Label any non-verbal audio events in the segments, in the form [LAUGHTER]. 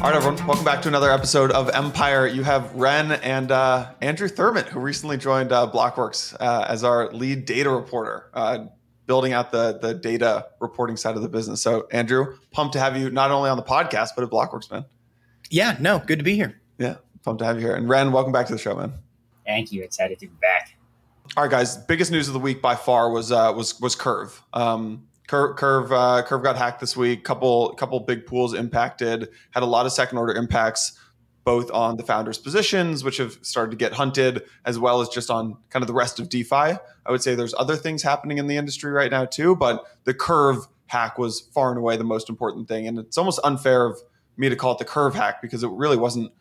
All right, everyone, welcome back to another episode of Empire. You have Ren and uh, Andrew Thurman, who recently joined uh, Blockworks uh, as our lead data reporter, uh, building out the the data reporting side of the business. So, Andrew, pumped to have you not only on the podcast but at Blockworks, man. Yeah, no, good to be here. Yeah, pumped to have you here. And Ren, welcome back to the show, man. Thank you. Excited to be back. All right, guys. Biggest news of the week by far was uh, was was Curve. Um, Curve Curve, uh, Curve got hacked this week. Couple couple big pools impacted. Had a lot of second order impacts, both on the founders' positions, which have started to get hunted, as well as just on kind of the rest of DeFi. I would say there's other things happening in the industry right now too, but the Curve hack was far and away the most important thing, and it's almost unfair of me to call it the Curve hack because it really wasn't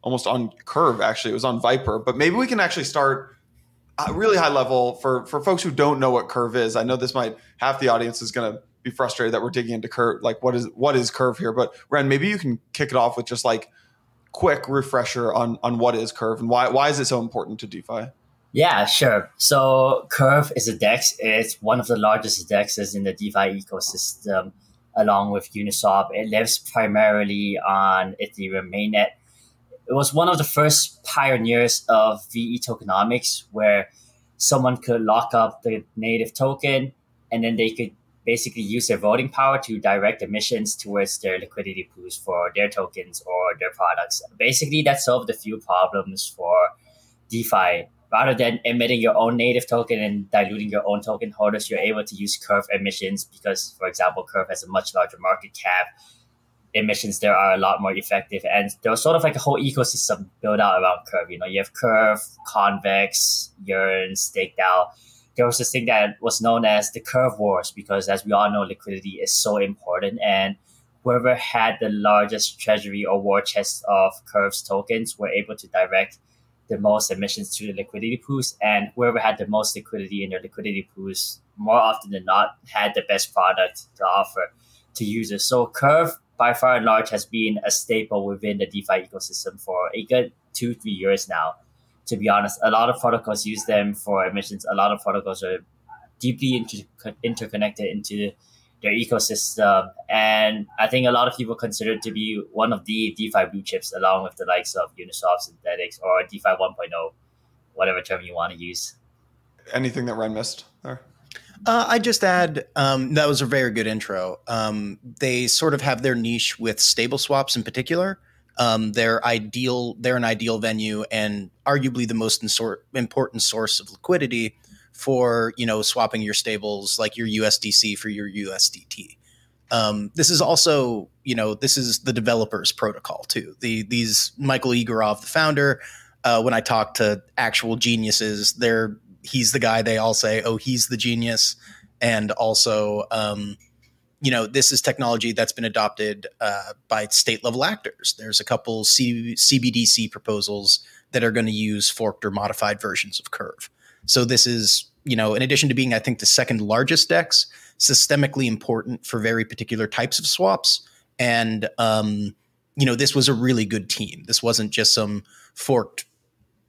almost on Curve. Actually, it was on Vyper. But maybe we can actually start really high level for for folks who don't know what curve is. I know this might half the audience is going to be frustrated that we're digging into curve like what is what is curve here but ren maybe you can kick it off with just like quick refresher on on what is curve and why why is it so important to defi? Yeah sure. So curve is a dex it's one of the largest dexes in the defi ecosystem along with uniswap. It lives primarily on ethereum mainnet it was one of the first pioneers of VE tokenomics where someone could lock up the native token and then they could basically use their voting power to direct emissions towards their liquidity pools for their tokens or their products. Basically, that solved a few problems for DeFi. Rather than emitting your own native token and diluting your own token holders, you're able to use Curve emissions because, for example, Curve has a much larger market cap emissions there are a lot more effective. And there was sort of like a whole ecosystem built out around Curve. You know, you have Curve, Convex, Yearn, Stake DAO. There was this thing that was known as the Curve Wars because, as we all know, liquidity is so important. And whoever had the largest treasury or war chest of Curve's tokens were able to direct the most emissions to the liquidity pools. And whoever had the most liquidity in their liquidity pools, more often than not, had the best product to offer to users. So Curve by far and large has been a staple within the DeFi ecosystem for a good two, three years now. To be honest, a lot of protocols use them for emissions. A lot of protocols are deeply inter- interconnected into their ecosystem. And I think a lot of people consider it to be one of the DeFi blue chips, along with the likes of Uniswap, Synthetix or DeFi 1.0, whatever term you want to use. Anything that Ren missed there? Uh, I just add um, that was a very good intro. Um, they sort of have their niche with stable swaps in particular. Um, they're ideal. They're an ideal venue and arguably the most insor- important source of liquidity for you know swapping your stables like your USDC for your USDT. Um, this is also you know this is the developers protocol too. The these Michael Egorov, the founder. Uh, when I talk to actual geniuses, they're he's the guy they all say, oh, he's the genius. And also, um, you know, this is technology that's been adopted uh, by state level actors. There's a couple C- CBDC proposals that are going to use forked or modified versions of Curve. So this is, you know, in addition to being, I think, the second largest DEX, systemically important for very particular types of swaps. And, um, you know, this was a really good team. This wasn't just some forked,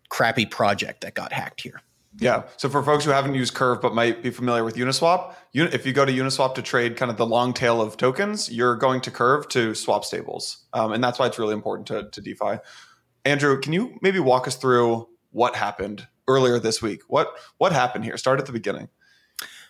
crappy project that got hacked here. Yeah. So for folks who haven't used Curve but might be familiar with Uniswap, if you go to Uniswap to trade kind of the long tail of tokens, you're going to Curve to swap stables, um, and that's why it's really important to, to DeFi. Andrew, can you maybe walk us through what happened earlier this week? What what happened here? Start at the beginning.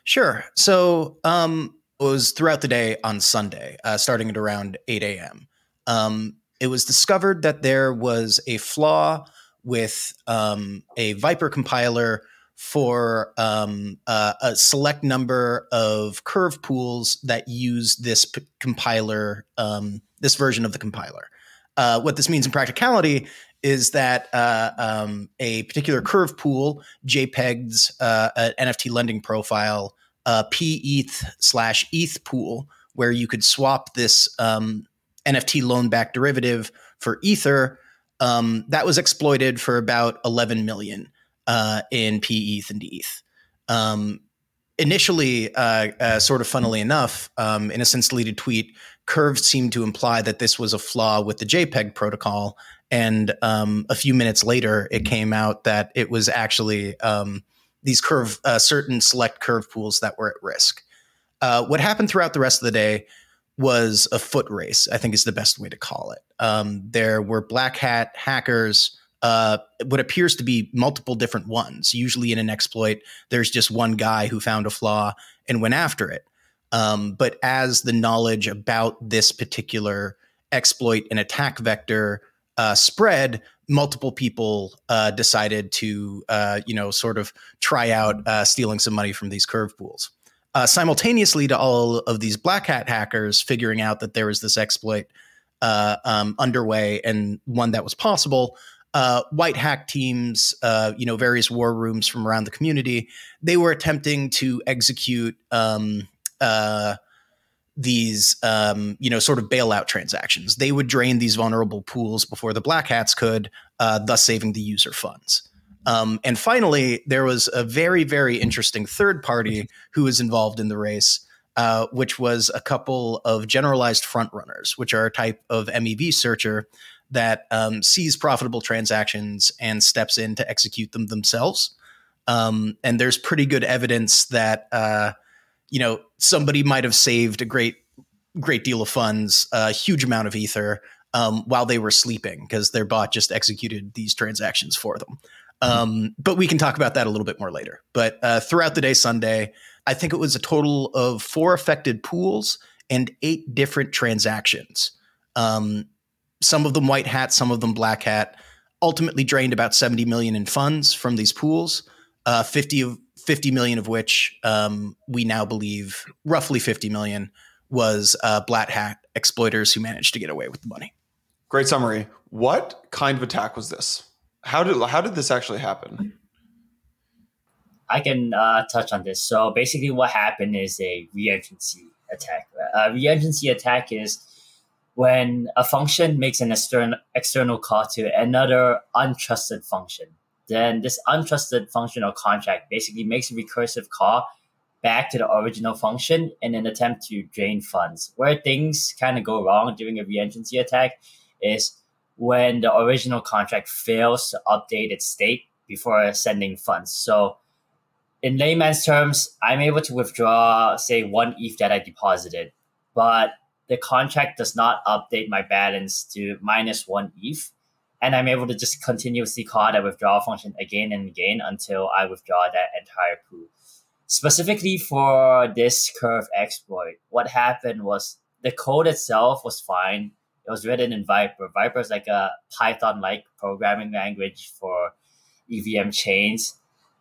Sure. So um, it was throughout the day on Sunday, uh, starting at around 8 a.m. Um, it was discovered that there was a flaw with um, a Vyper compiler for um, uh, a select number of curve pools that use this p- compiler, um, this version of the compiler. Uh, what this means in practicality is that uh, um, a particular curve pool, JPEG's uh, NFT lending profile, uh, PETH slash ETH pool, where you could swap this um, NFT loan back derivative for Ether, um, that was exploited for about 11 million uh, in PETH and ETH. Um, initially, uh, uh, sort of funnily enough, um, in a since deleted tweet, Curve seemed to imply that this was a flaw with the JPEG protocol. And um, a few minutes later, it came out that it was actually um, these curve, uh, certain select curve pools that were at risk. Uh, what happened throughout the rest of the day was a foot race, I think is the best way to call it. Um, there were black hat hackers, uh, what appears to be multiple different ones. Usually in an exploit, there's just one guy who found a flaw and went after it. Um, but as the knowledge about this particular exploit and attack vector uh, spread, multiple people uh, decided to, uh, you know, sort of try out uh, stealing some money from these curve pools. Uh, simultaneously to all of these black hat hackers figuring out that there was this exploit um, underway and one that was possible, uh, white hack teams, uh, you know, various war rooms from around the community, they were attempting to execute um, uh, these, um, you know, sort of bailout transactions. They would drain these vulnerable pools before the black hats could, uh, thus saving the user funds. Um, and finally, there was a very, very interesting third party who was involved in the race, uh, which was a couple of generalized front runners, which are a type of MEV searcher that um, sees profitable transactions and steps in to execute them themselves. Um, and there's pretty good evidence that uh, you know somebody might have saved a great, great deal of funds, a huge amount of ether, um, while they were sleeping because their bot just executed these transactions for them. Um, but we can talk about that a little bit more later. But uh, throughout the day, Sunday, I think it was a total of four affected pools and eight different transactions. Um, some of them white hat, some of them black hat. Ultimately, drained about seventy million in funds from these pools. Uh, 50 of 50 million of which um, we now believe roughly 50 million was uh, black hat exploiters who managed to get away with the money. Great summary. What kind of attack was this? How did how did this actually happen? I can uh, touch on this. So basically, what happened is a reentrancy attack. A reentrancy attack is when a function makes an external external call to another untrusted function. Then this untrusted function or contract basically makes a recursive call back to the original function in an attempt to drain funds. Where things kind of go wrong during a reentrancy attack is when the original contract fails to update its state before sending funds. So, in layman's terms, I'm able to withdraw, say, one ETH that I deposited, but the contract does not update my balance to minus one ETH. And I'm able to just continuously call that withdrawal function again and again until I withdraw that entire pool. Specifically for this curve exploit, what happened was the code itself was fine it was written in Vyper. Vyper is like a Python-like programming language for EVM chains.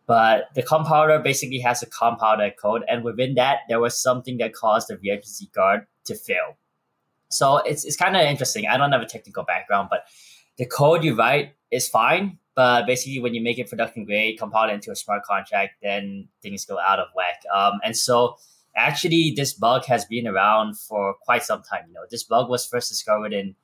But the compiler basically has a compiler code, and within that, there was something that caused the reentrancy guard to fail. So it's, it's kind of interesting. I don't have a technical background, but the code you write is fine. But basically, when you make it production grade, compile it into a smart contract, then things go out of whack. Um, and so actually this bug has been around for quite some time. You know, this bug was first discovered in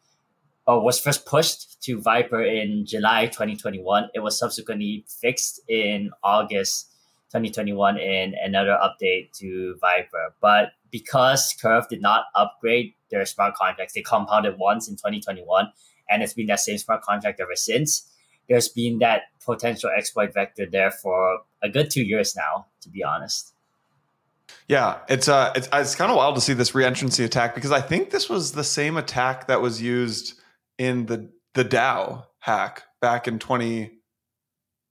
or was first pushed to Vyper in July 2021. It was subsequently fixed in August 2021 in another update to Vyper. But because Curve did not upgrade their smart contracts, they compounded once in 2021, and it's been that same smart contract ever since. There's been that potential exploit vector there for a good two years now, to be honest. Yeah, it's uh, it's it's kind of wild to see this reentrancy attack because I think this was the same attack that was used in the the DAO hack back in twenty,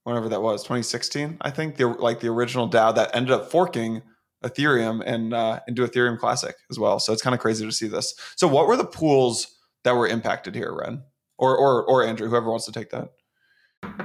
whenever that was, twenty sixteen. I think the like the original DAO that ended up forking Ethereum and uh, into Ethereum Classic as well. So it's kind of crazy to see this. So what were the pools that were impacted here, Ren, or or or Andrew, whoever wants to take that?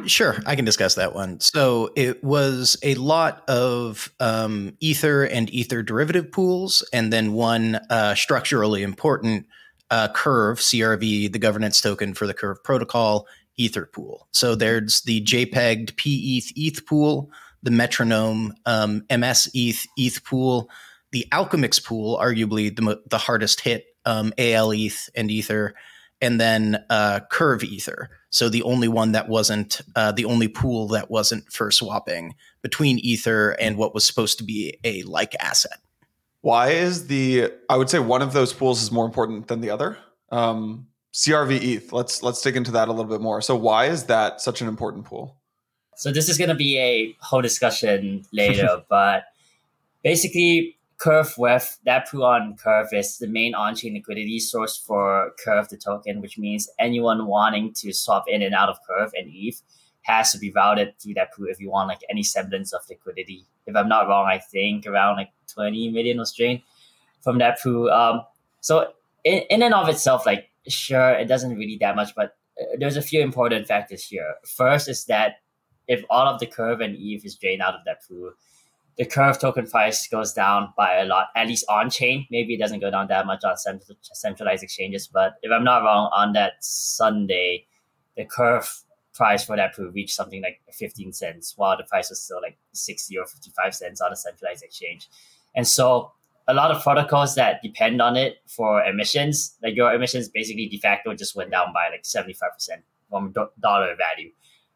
Sure, I can discuss that one. So it was a lot of um, Ether and Ether derivative pools, and then one uh, structurally important uh, Curve CRV, the governance token for the Curve protocol Ether pool. So there's the JPEG PETH ETH pool, the Metronome um, MS ETH ETH pool, the Alchemix pool, arguably the the hardest hit um, AL ETH and Ether, and then uh, Curve Ether. So the only one that wasn't uh, the only pool that wasn't for swapping between Ether and what was supposed to be a like asset. Why is the I would say one of those pools is more important than the other? Um, CRV ETH. Let's let's dig into that a little bit more. So why is that such an important pool? So this is going to be a whole discussion later, [LAUGHS] but basically Curve with that pool on Curve is the main on-chain liquidity source for Curve the token, which means anyone wanting to swap in and out of Curve and ETH has to be routed through that pool if you want like any semblance of liquidity. If I'm not wrong, I think around like 20 million was drained from that pool. Um, so in, in and of itself, like sure, it doesn't really that much, but uh, there's a few important factors here. First is that if all of the curve and Eve is drained out of that pool, the curve token price goes down by a lot, at least on chain. Maybe it doesn't go down that much on centralized exchanges, but if I'm not wrong, on that Sunday, the curve price for that pool reached something like 15 cents, while the price was still like 60 or 55 cents on a centralized exchange. And so a lot of protocols that depend on it for emissions, like your emissions basically de facto just went down by like 75% from dollar value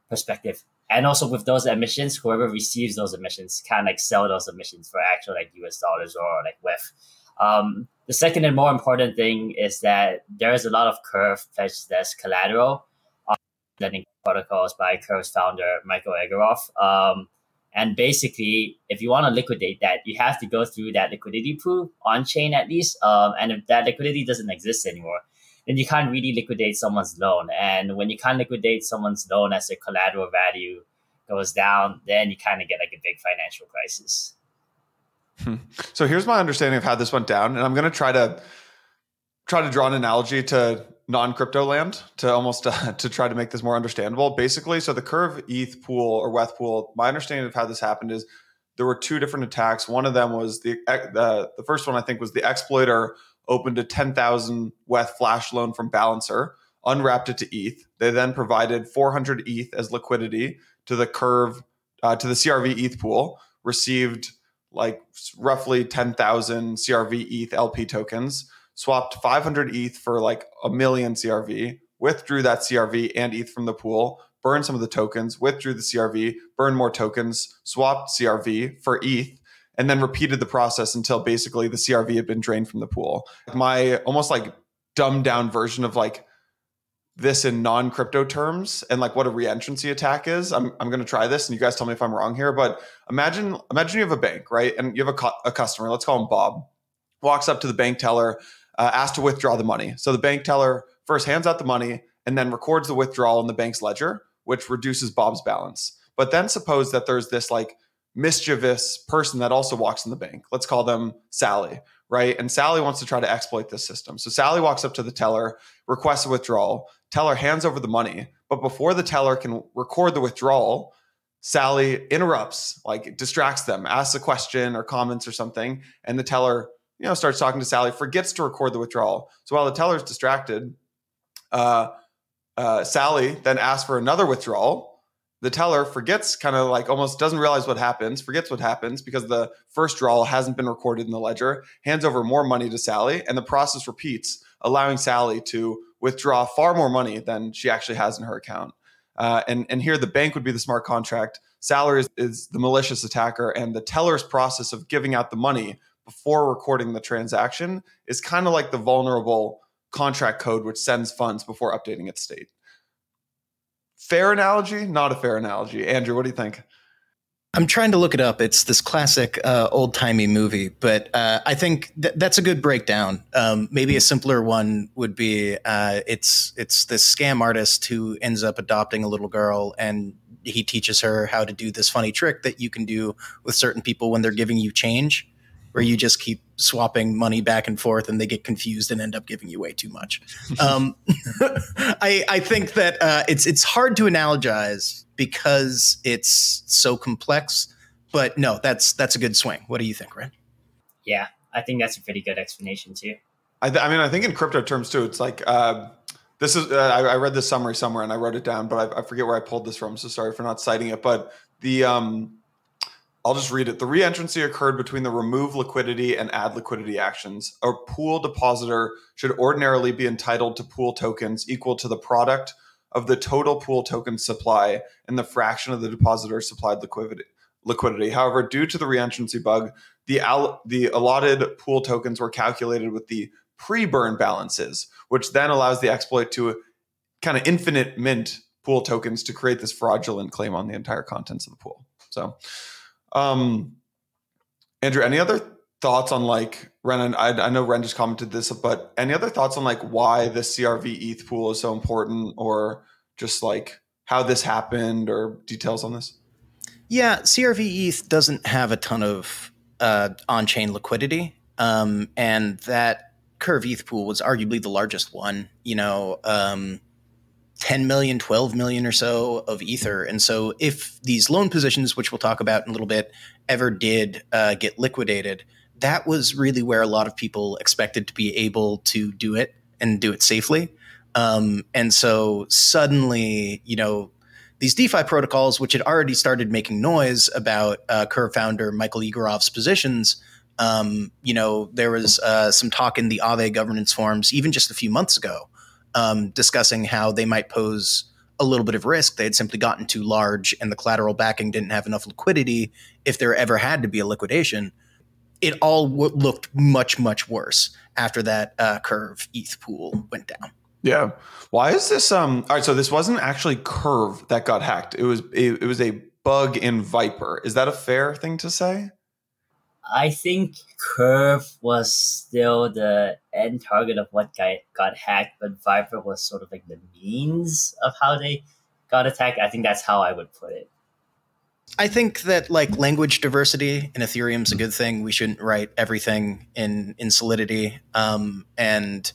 perspective. And also with those emissions, whoever receives those emissions can like sell those emissions for actual like US dollars or like WETH. Um, the second and more important thing is that there is a lot of Curve pledged as collateral on lending protocols by Curve's founder, Michael Egorov. Um, and basically, if you want to liquidate that, you have to go through that liquidity pool on chain at least. Um, and if that liquidity doesn't exist anymore, then you can't really liquidate someone's loan. And when you can't liquidate someone's loan as their collateral value goes down, then you kind of get like a big financial crisis. Hmm. So here's my understanding of how this went down, and I'm going to try to try to draw an analogy to non-crypto land to almost uh, [LAUGHS] to try to make this more understandable. Basically, so the Curve ETH pool or WETH pool, my understanding of how this happened is there were two different attacks. One of them was the the, the first one I think was the exploiter opened a 10,000 WETH flash loan from Balancer, unwrapped it to ETH. They then provided 400 ETH as liquidity to the Curve uh, to the CRV ETH pool, received like roughly 10,000 CRV ETH LP tokens swapped 500 ETH for like a million CRV, withdrew that CRV and ETH from the pool, burned some of the tokens, withdrew the CRV, burned more tokens, swapped CRV for ETH, and then repeated the process until basically the CRV had been drained from the pool. My almost like dumbed down version of like this in non crypto terms and like what a reentrancy attack is. I'm, I'm going to try this and you guys tell me if I'm wrong here, but imagine imagine you have a bank, right? And you have a, cu- a customer, let's call him Bob, walks up to the bank teller uh, to withdraw the money. So the bank teller first hands out the money and then records the withdrawal in the bank's ledger, which reduces Bob's balance. But then suppose that there's this like mischievous person that also walks in the bank. Let's call them Sally, right? And Sally wants to try to exploit this system. So Sally walks up to the teller, requests a withdrawal. Teller hands over the money, but before the teller can record the withdrawal, Sally interrupts, like distracts them, asks a question or comments or something, and the teller you know, starts talking to Sally, forgets to record the withdrawal. So while the teller's distracted, uh, uh, Sally then asks for another withdrawal. The teller forgets, kind of like almost doesn't realize what happens, forgets what happens because the first draw hasn't been recorded in the ledger, hands over more money to Sally, and the process repeats, allowing Sally to withdraw far more money than she actually has in her account. Uh, and, and here the bank would be the smart contract. Sally is, is the malicious attacker, and the teller's process of giving out the money before recording the transaction is kind of like the vulnerable contract code which sends funds before updating its state. Fair analogy? Not a fair analogy. Andrew, what do you think? I'm trying to look it up. It's this classic uh, old timey movie, but uh, I think th- that's a good breakdown. Um, maybe a simpler one would be uh, it's it's this scam artist who ends up adopting a little girl, and he teaches her how to do this funny trick that you can do with certain people when they're giving you change where you just keep swapping money back and forth and they get confused and end up giving you way too much. [LAUGHS] Um, [LAUGHS] I, I, think that uh, it's it's hard to analogize because it's so complex. But no, that's that's a good swing. What do you think, Ren? Yeah, I think that's a pretty good explanation too. I, th- I mean, I think in crypto terms too, it's like uh, this is. Uh, I, I, read this summary somewhere and I wrote it down, but I, I, forget where I pulled this from. So sorry for not citing it. But the um, I'll just read it. The reentrancy occurred between the remove liquidity and add liquidity actions. A pool depositor should ordinarily be entitled to pool tokens equal to the product of the total pool token supply and the fraction of the depositor supplied liquidity. Liquidity. However, due to the reentrancy bug, the al- the allotted pool tokens were calculated with the pre-burn balances, which then allows the exploit to kind of infinite mint pool tokens to create this fraudulent claim on the entire contents of the pool. So, um, Andrew, any other thoughts on like Ren? I, I know Ren just commented this, but any other thoughts on like why the CRV ETH pool is so important, or just like how this happened, or details on this? Yeah, CRV ETH doesn't have a ton of uh, on-chain liquidity, um, and that Curve ETH pool was arguably the largest one. You know, um, 10 million, 12 million or so of Ether. And so, if these loan positions, which we'll talk about in a little bit, ever did uh, get liquidated, that was really where a lot of people expected to be able to do it and do it safely. Um, and so, suddenly, you know, these DeFi protocols, which had already started making noise about uh, Curve founder Michael Egorov's positions, um, you know, there was uh, some talk in the Aave governance forums even just a few months ago um, discussing how they might pose a little bit of risk. They had simply gotten too large and the collateral backing didn't have enough liquidity if there ever had to be a liquidation. It all w- looked much, much worse after that uh, curve ETH pool went down. Yeah. Why is this? Um. All right. So this wasn't actually Curve that got hacked. It was it, it was a bug in Vyper. Is that a fair thing to say? I think Curve was still the end target of what got, got hacked, but Vyper was sort of like the means of how they got attacked. I think that's how I would put it. I think that like language diversity in Ethereum is a good thing. We shouldn't write everything in in Solidity. Um, and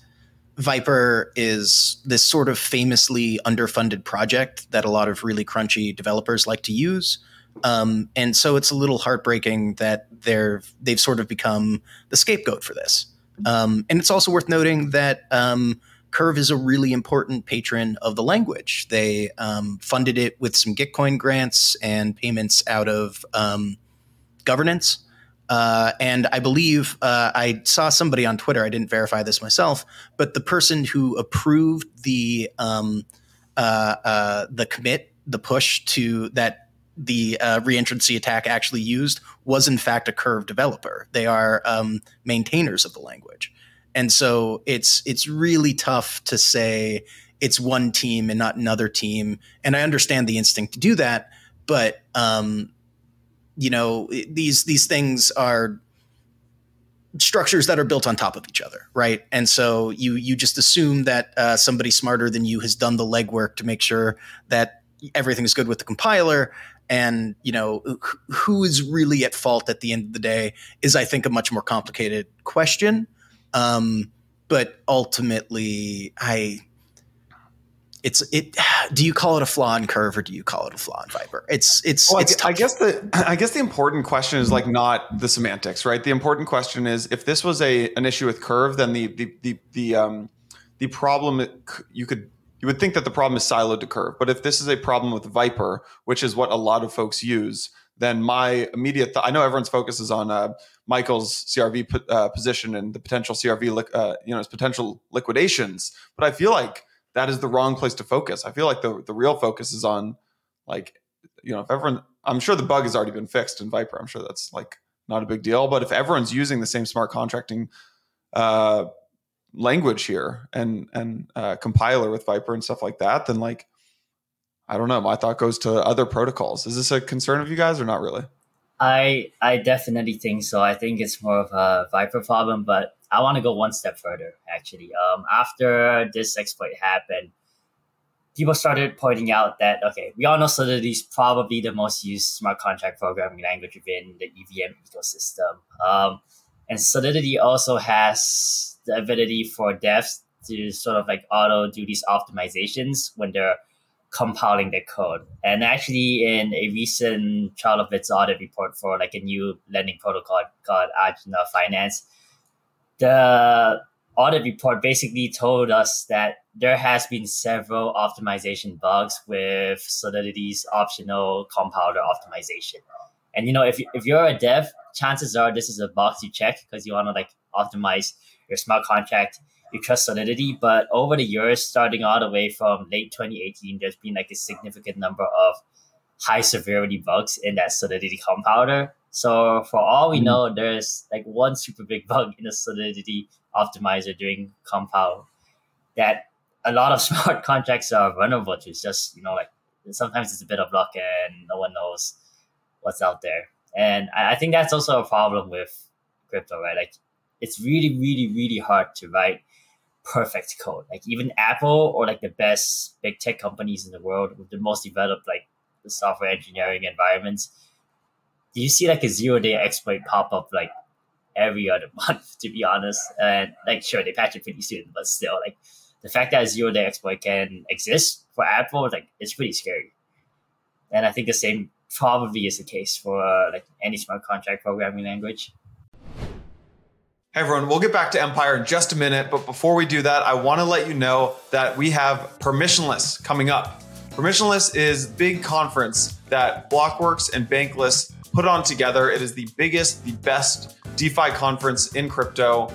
Vyper is this sort of famously underfunded project that a lot of really crunchy developers like to use. Um, and so it's a little heartbreaking that they're they've sort of become the scapegoat for this. Um, and it's also worth noting that um, Curve is a really important patron of the language. They um, funded it with some Gitcoin grants and payments out of um, governance. Uh, and I believe uh, I saw somebody on Twitter. I didn't verify this myself, but the person who approved the um, uh, uh the commit, the push to that the uh, reentrancy attack actually used was in fact a curve developer. They are um, maintainers of the language, and so it's it's really tough to say it's one team and not another team. And I understand the instinct to do that, but um, you know these these things are structures that are built on top of each other, right? And so you you just assume that uh, somebody smarter than you has done the legwork to make sure that everything's good with the compiler and you know who is really at fault at the end of the day is i think a much more complicated question. Um, but ultimately i it's it [SIGHS] do you call it a flaw in curve or do you call it a flaw in Vyper it's it's, well, it's I, I guess the [CLEARS THROAT] i guess the important question is like not the semantics right? The important question is if this was a an issue with curve then the the the, the um the problem you could you would think that the problem is siloed to Curve. But if this is a problem with Vyper, which is what a lot of folks use, then my immediate th- I know everyone's focus is on uh, Michael's CRV uh, position and the potential CRV, li- uh, you know, his potential liquidations. But I feel like that is the wrong place to focus. I feel like the the real focus is on like, you know, if everyone, I'm sure the bug has already been fixed in Vyper. I'm sure that's like not a big deal. But if everyone's using the same smart contracting uh, language here and and uh, compiler with Vyper and stuff like that, then like I don't know. My thought goes to other protocols. Is this a concern of you guys or not really? I I definitely think so. I think it's more of a Vyper problem, but I want to go one step further. Actually, um, after this exploit happened, people started pointing out that okay, we all know Solidity is probably the most used smart contract programming language within the EVM ecosystem. Um, and Solidity also has the ability for devs to sort of like auto do these optimizations when they're compiling their code. And actually, in a recent Trail of Bits audit report for like a new lending protocol called Agena Finance, the audit report basically told us that there has been several optimization bugs with Solidity's optional compiler optimization. And you know, if, if you're a dev, chances are this is a box you check because you want to like optimize your smart contract, you trust Solidity. But over the years, starting all the way from late 2018, there's been like a significant number of high severity bugs in that Solidity compiler. So for all we mm-hmm. know, there's like one super big [LAUGHS] bug in the Solidity optimizer during compile that a lot of [LAUGHS] smart contracts are vulnerable to. It's just you know like sometimes it's a bit of luck and no one knows what's out there. And I, I think that's also a problem with crypto, right? Like it's really, really, really hard to write perfect code. Like even Apple or like the best big tech companies in the world with the most developed like the software engineering environments, do you see like a zero day exploit pop up like every other [LAUGHS] month, to be honest? And like sure they patch it pretty soon, but still like the fact that a zero day exploit can exist for Apple, like it's pretty scary. And I think the same probably is the case for uh, like any smart contract programming language. Hey everyone, we'll get back to Empire in just a minute, but before we do that, I want to let you know that we have Permissionless coming up. Permissionless is big conference that Blockworks and Bankless put on together. It is the biggest, the best DeFi conference in crypto.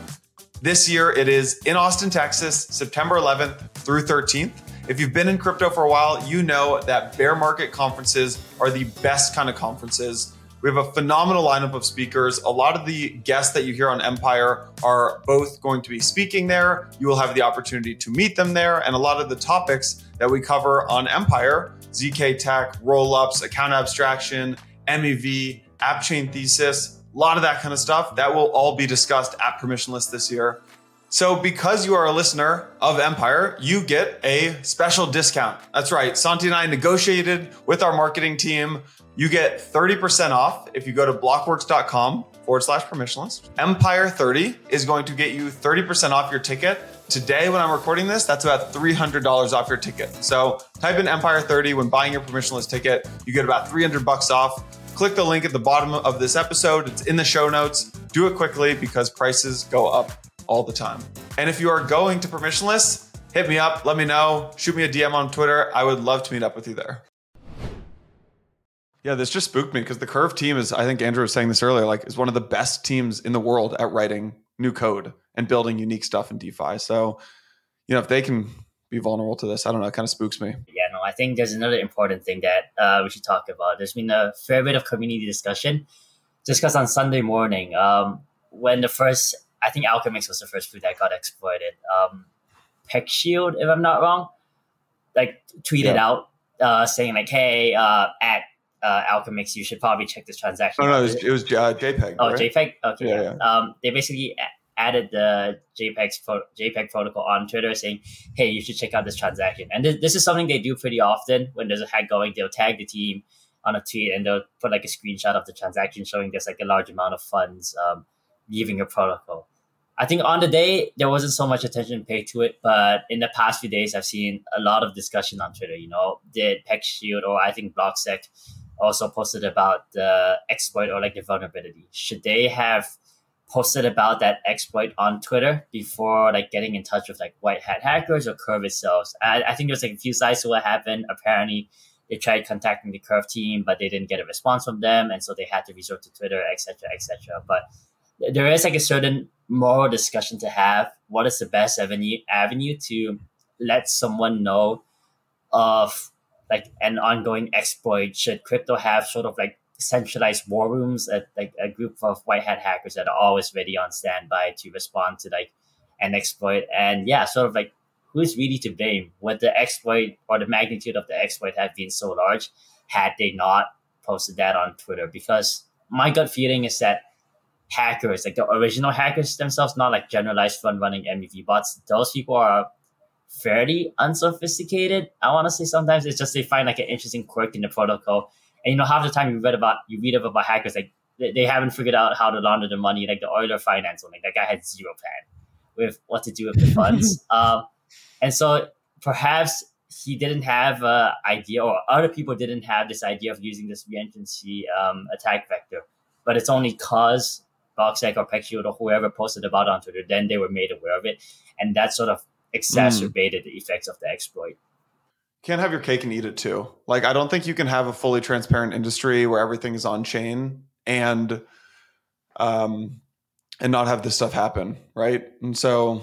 This year it is in Austin, Texas, September 11th through 13th. If you've been in crypto for a while, you know that bear market conferences are the best kind of conferences. We have a phenomenal lineup of speakers. A lot of the guests that you hear on Empire are both going to be speaking there. You will have the opportunity to meet them there. And a lot of the topics that we cover on Empire ZK Tech, rollups, account abstraction, MEV, app chain thesis, a lot of that kind of stuff that will all be discussed at Permissionless this year. So, because you are a listener of Empire, you get a special discount. That's right. Santi and I negotiated with our marketing team you get 30% off if you go to blockworks.com forward slash permissionless. Empire 30 is going to get you 30% off your ticket. Today, when I'm recording this, that's about $300 off your ticket. So type in Empire 30 when buying your permissionless ticket. You get about 300 bucks off. Click the link at the bottom of this episode. It's in the show notes. Do it quickly because prices go up all the time. And if you are going to permissionless, hit me up, let me know, shoot me a DM on Twitter. I would love to meet up with you there. Yeah, this just spooked me because the Curve team is, I think Andrew was saying this earlier, like is one of the best teams in the world at writing new code and building unique stuff in DeFi. So, you know, if they can be vulnerable to this, I don't know, it kind of spooks me. Yeah, no, I think there's another important thing that uh, we should talk about. There's been a fair bit of community discussion because on Sunday morning, um, when the first, I think Alchemix was the first food that got exploited. Um, PeckShield, if I'm not wrong, like tweeted yeah. out uh, saying like, "Hey, uh, at uh, Alchemix, you should probably check this transaction. Oh, no, it was, it was uh, JPEG. Oh, right? JPEG. Okay, yeah, yeah. Um, they basically added the JPEG JPEG protocol on Twitter, saying, "Hey, you should check out this transaction." And this, this is something they do pretty often when there's a hack going. They'll tag the team on a tweet and they'll put like a screenshot of the transaction showing there's like a large amount of funds um, leaving a protocol. I think on the day there wasn't so much attention paid to it, but in the past few days I've seen a lot of discussion on Twitter. You know, did PeckShield or I think Blocksec also posted about the exploit or like the vulnerability. Should they have posted about that exploit on Twitter before like getting in touch with like white hat hackers or Curve itself? I, I think there's like a few sides to what happened. Apparently, they tried contacting the Curve team, but they didn't get a response from them, and so they had to resort to Twitter, etc., etc. But there is like a certain moral discussion to have. What is the best avenue avenue to let someone know of like an ongoing exploit? Should crypto have sort of like centralized war rooms, at like a group of white hat hackers that are always ready on standby to respond to like an exploit? And yeah, sort of like who's really to blame? Would the exploit or the magnitude of the exploit have been so large had they not posted that on Twitter? Because my gut feeling is that hackers, like the original hackers themselves, not like generalized fun running MEV bots, those people are fairly unsophisticated. I want to say sometimes it's just they find like an interesting quirk in the protocol, and you know half the time you read about you read up about hackers like they, they haven't figured out how to launder the money. Like the Euler finance one, like that guy had zero plan with what to do with the funds, [LAUGHS] um, and so perhaps he didn't have an idea, or other people didn't have this idea of using this reentrancy um, attack vector. But it's only cause Blocksec or PeckShield or whoever posted about on Twitter, then they were made aware of it, and that sort of exacerbated mm. the effects of the exploit. Can't have your cake and eat it too. Like I don't think you can have a fully transparent industry where everything is on chain and um and not have this stuff happen, right? And so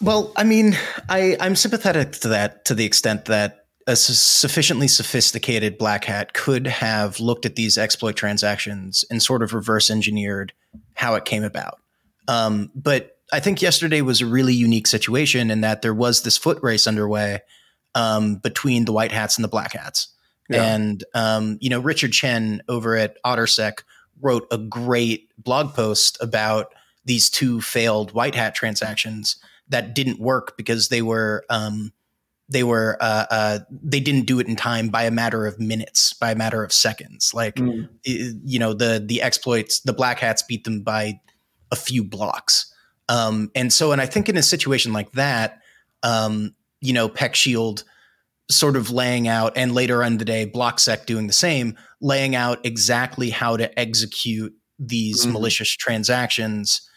well, I mean, I I'm sympathetic to that to the extent that a sufficiently sophisticated black hat could have looked at these exploit transactions and sort of reverse engineered how it came about. Um, but I think yesterday was a really unique situation in that there was this foot race underway um, between the white hats and the black hats. Yeah. And um, you know, Richard Chen over at OtterSec wrote a great blog post about these two failed white hat transactions that didn't work because they were um, they were uh, uh, they didn't do it in time by a matter of minutes, by a matter of seconds. Like mm. you know the the exploits, the black hats beat them by a few blocks. Um, and so, and I think in a situation like that, um, you know, PeckShield sort of laying out, and later on the day, Blocksec doing the same, laying out exactly how to execute these mm-hmm. malicious transactions.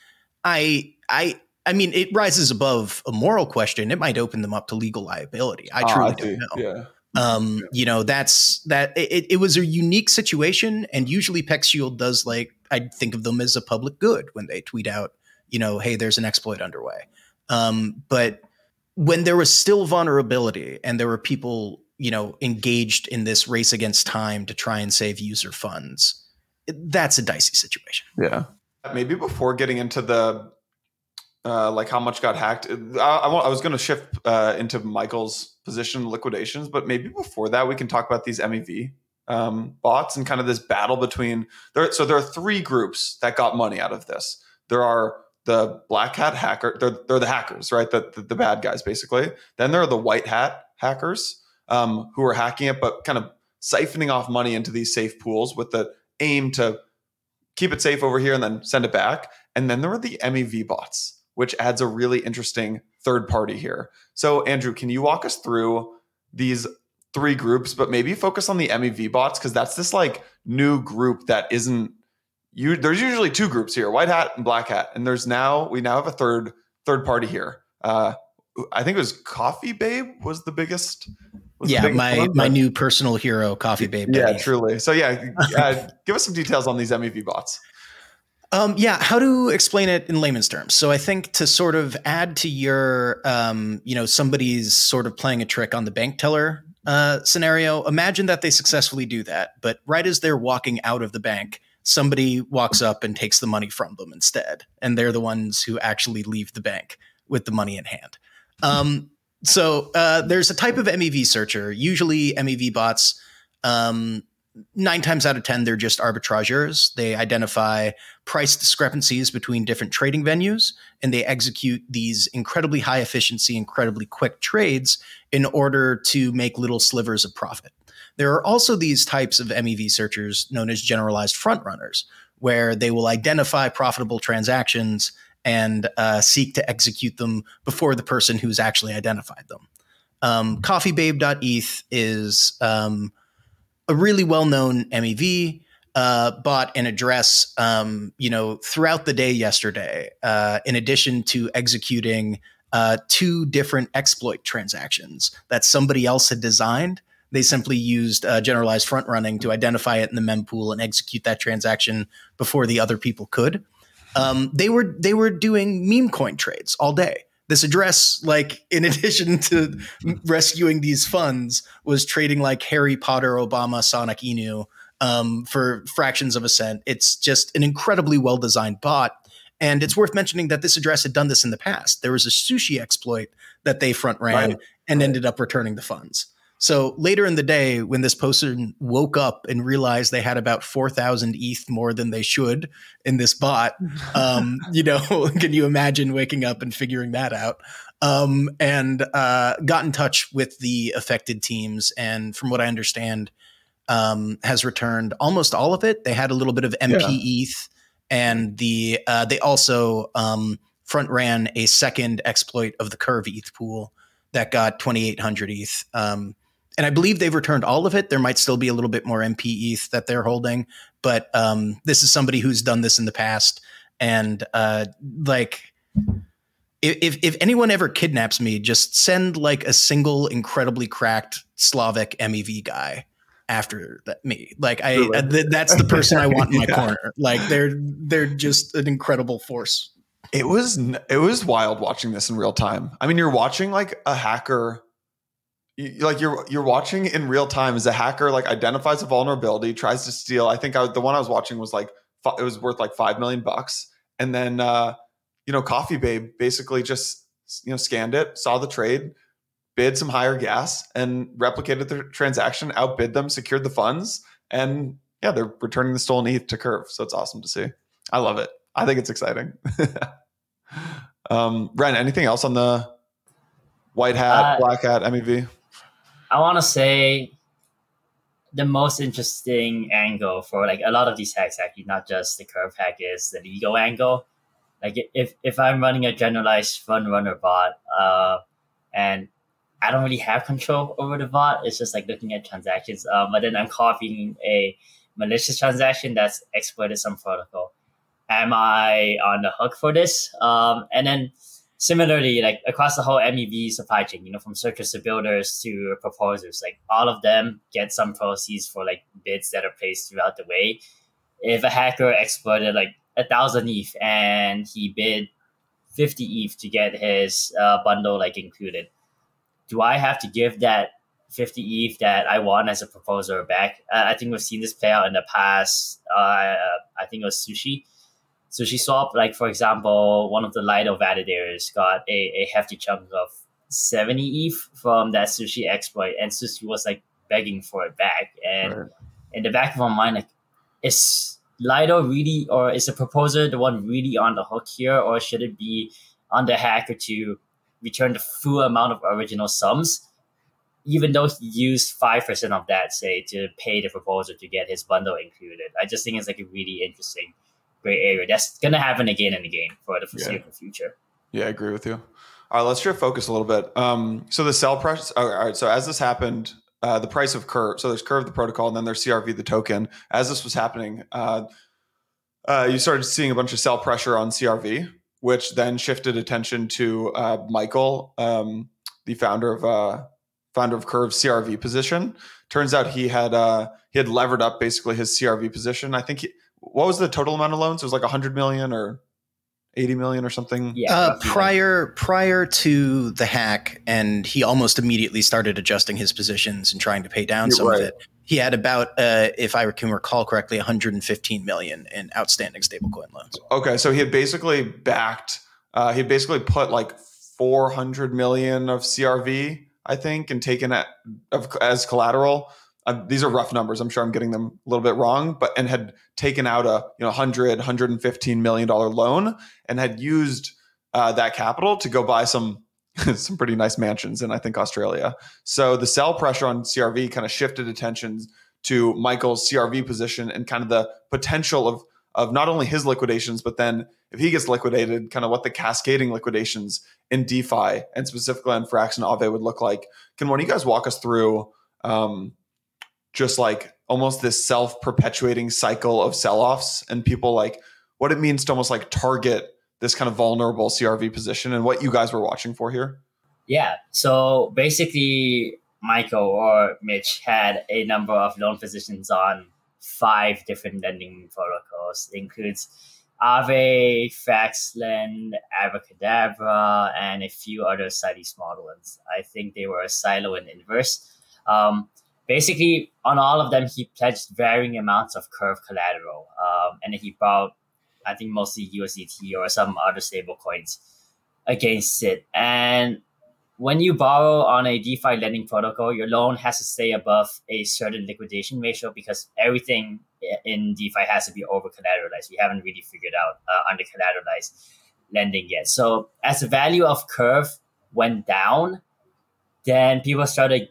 I I I mean, it rises above a moral question. It might open them up to legal liability. I ah, truly I don't know. Yeah. Um, yeah. you know, that's that it, it was a unique situation. And usually PeckShield does like, I think of them as a public good when they tweet out, you know, hey, there's an exploit underway. Um, but when there was still vulnerability and there were people, you know, engaged in this race against time to try and save user funds, that's a dicey situation. Yeah. Maybe before getting into the uh, like how much got hacked. I, I, I was going to shift uh, into Michael's position liquidations, but maybe before that we can talk about these MEV um, bots and kind of this battle between there. So there are three groups that got money out of this. There are the black hat hacker. They're, they're the hackers, right? The, the, the bad guys, basically. Then there are the white hat hackers um, who are hacking it, but kind of siphoning off money into these safe pools with the aim to keep it safe over here and then send it back. And then there are the MEV bots which adds a really interesting third party here. So, Andrew, can you walk us through these three groups, but maybe focus on the MEV bots because that's this like new group that isn't you. There's usually two groups here, white hat and black hat, and there's now we now have a third third party here. Uh, I think it was Coffee Babe was the biggest. Was yeah, biggest my one, my new personal hero, Coffee Babe. Yeah, truly. So yeah, [LAUGHS] uh, give us some details on these MEV bots. Um, yeah, how to explain it in layman's terms. So I think to sort of add to your, um, you know, somebody's sort of playing a trick on the bank teller uh, scenario. Imagine that they successfully do that, but right as they're walking out of the bank, somebody walks up and takes the money from them instead, and they're the ones who actually leave the bank with the money in hand. Um, so uh, there's a type of MEV searcher, usually MEV bots. Um, nine times out of 10, they're just arbitrageurs. They identify price discrepancies between different trading venues and they execute these incredibly high efficiency, incredibly quick trades in order to make little slivers of profit. There are also these types of MEV searchers known as generalized front runners, where they will identify profitable transactions and uh, seek to execute them before the person who's actually identified them. Um, CoffeeBabe.eth is um, a really well known MEV uh, bought an address, um, you know, throughout the day yesterday. Uh, in addition to executing uh, two different exploit transactions that somebody else had designed, they simply used uh, generalized front running to identify it in the mempool and execute that transaction before the other people could. Um, they were they were doing meme coin trades all day this address, like in [LAUGHS] addition to rescuing these funds, was trading like Harry Potter, Obama, Sonic Inu um, for fractions of a cent. It's just an incredibly well designed bot. And it's worth mentioning that this address had done this in the past. There was a sushi exploit that they front ran right. and right. ended up returning the funds. So later in the day, when this person woke up and realized they had about 4,000 ETH more than they should in this bot, [LAUGHS] um, you know, [LAUGHS] can you imagine waking up and figuring that out? Um, and uh, got in touch with the affected teams. And from what I understand, um, has returned almost all of it. They had a little bit of MP yeah. ETH, and the uh, they also um, front ran a second exploit of the Curve ETH pool that got 2,800 ETH. Um, and I believe they've returned all of it. There might still be a little bit more MP ETH that they're holding, but um, this is somebody who's done this in the past, and uh, like. If, if anyone ever kidnaps me, just send like a single incredibly cracked Slavic MEV guy after that, me. Like I, uh, th- that's the [LAUGHS] person I want in my yeah. corner. Like they're they're just an incredible force. It was it was wild watching this in real time. I mean, you're watching like a hacker you, like you're you're watching in real time as a hacker like identifies a vulnerability, tries to steal. I think I, the one I was watching was like it was worth like five million bucks, and then uh, you know Coffee Babe basically just you know scanned it, saw the trade, bid some higher gas, and replicated the transaction, outbid them, secured the funds, and yeah, they're returning the stolen ETH to Curve. So it's awesome to see. I love it. I think it's exciting. [LAUGHS] um, Ren, anything else on the white hat, uh, black hat, MEV? I want to say the most interesting angle for like a lot of these hacks, actually, not just the curve hack, is the legal angle. Like if if I'm running a generalized front runner bot, uh, and I don't really have control over the bot, it's just like looking at transactions. Um, but then I'm copying a malicious transaction that's exploited some protocol. Am I on the hook for this? Um, and then similarly, like across the whole MEV supply chain, you know, from searchers to builders to proposers, like all of them get some proceeds for like bids that are placed throughout the way. If a hacker exploited like a thousand ETH and he bid 50 ETH to get his uh, bundle like included, do I have to give that 50 ETH that I won as a proposer back? Uh, I think we've seen this play out in the past. Uh, I think it was Sushi Sushi Swap, like for example, one of the Lido validators got a, a hefty chunk of 70 ETH from that Sushi exploit, and Sushi was like begging for it back. And right. in the back of my mind, like, is Lido really, or is the proposer the one really on the hook here, or should it be on the hacker to return the full amount of original sums? even though he used 5% of that, say, to pay the proposer to get his bundle included. I just think it's like a really interesting gray area. That's going to happen again and again for the foreseeable yeah. future. Yeah, I agree with you. All right, let's shift focus a little bit. Um, so the sell price. All right, so as this happened, uh, the price of Curve. So there's Curve, the protocol, and then there's CRV, the token. As this was happening, uh, uh, you started seeing a bunch of sell pressure on CRV, which then shifted attention to uh, Michael, um, the founder of uh, founder of Curve CRV position. Turns out he had uh, he had levered up basically his CRV position. I think he, what was the total amount of loans? It was like 100 million or 80 million or something. Yeah. Uh, prior prior to the hack, and he almost immediately started adjusting his positions and trying to pay down You're some right. of it. He had about, uh, if I can recall correctly, 115 million in outstanding stablecoin loans. Okay, so he had basically backed. Uh, he had basically put like 400 million of CRV, I think, and taken it as collateral uh, these are rough numbers. I'm sure I'm getting them a little bit wrong, but and had taken out a you know 100 115 million dollar loan and had used uh, that capital to go buy some [LAUGHS] some pretty nice mansions in I think Australia. So the sell pressure on CRV kind of shifted attention to Michael's CRV position and kind of the potential of of not only his liquidations, but then if he gets liquidated, kind of what the cascading liquidations in DeFi and specifically on Frax and Aave would look like. Can one of you guys walk us through um, just like almost this self perpetuating cycle of sell offs and people like what it means to almost like target this kind of vulnerable CRV position and what you guys were watching for here? Yeah. So basically, Michael or Mitch had a number of loan positions on five different lending protocols. It includes Aave, Fraxlend, Abracadabra, and a few other slightly smaller ones. I think they were Silo and Inverse. Um, basically on all of them he pledged varying amounts of curve collateral um, and he bought i think mostly usdt or some other stable coins against it. And when you borrow on a defi lending protocol your loan has to stay above a certain liquidation ratio because everything in defi has to be over collateralized we haven't really figured out uh, under collateralized lending yet. So as the value of curve went down then people started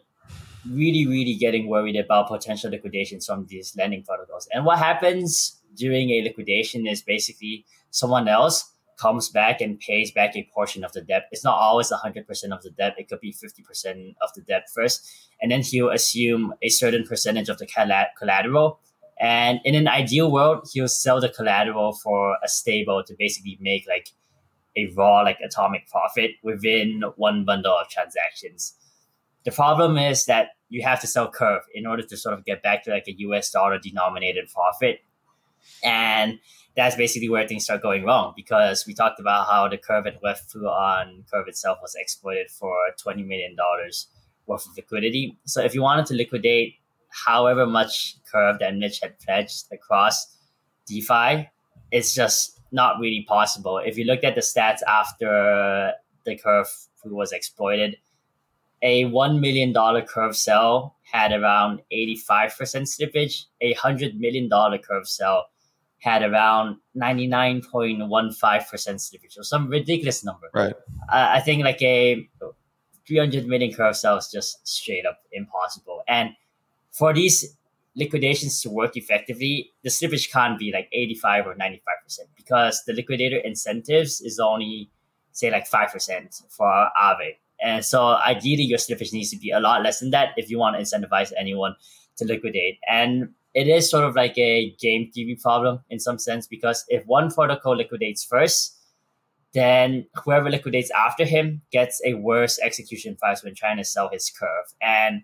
really, really getting worried about potential liquidations from these lending protocols. And what happens during a liquidation is basically someone else comes back and pays back a portion of the debt. It's not always 100% of the debt. It could be 50% of the debt first. And then he'll assume a certain percentage of the collateral. And in an ideal world, he'll sell the collateral for a stable to basically make like a raw, like atomic profit within one bundle of transactions. The problem is that you have to sell Curve in order to sort of get back to like a US dollar denominated profit. And that's basically where things start going wrong because we talked about how the Curve and Web2 on Curve itself was exploited for $20 million worth of liquidity. So if you wanted to liquidate however much Curve that Mitch had pledged across DeFi, it's just not really possible. If you looked at the stats after the Curve was exploited, a $1 million curve sell had around 85% slippage. A $100 million curve sell had around 99.15% slippage or some ridiculous number. Right. Uh, I think like a 300 million curve sell is just straight up impossible. And for these liquidations to work effectively, the slippage can't be like 85 or 95% because the liquidator incentives is only, say, like 5% for Aave. And so ideally, your slippage needs to be a lot less than that if you want to incentivize anyone to liquidate. And it is sort of like a game theory problem in some sense because if one protocol liquidates first, then whoever liquidates after him gets a worse execution price when trying to sell his curve. And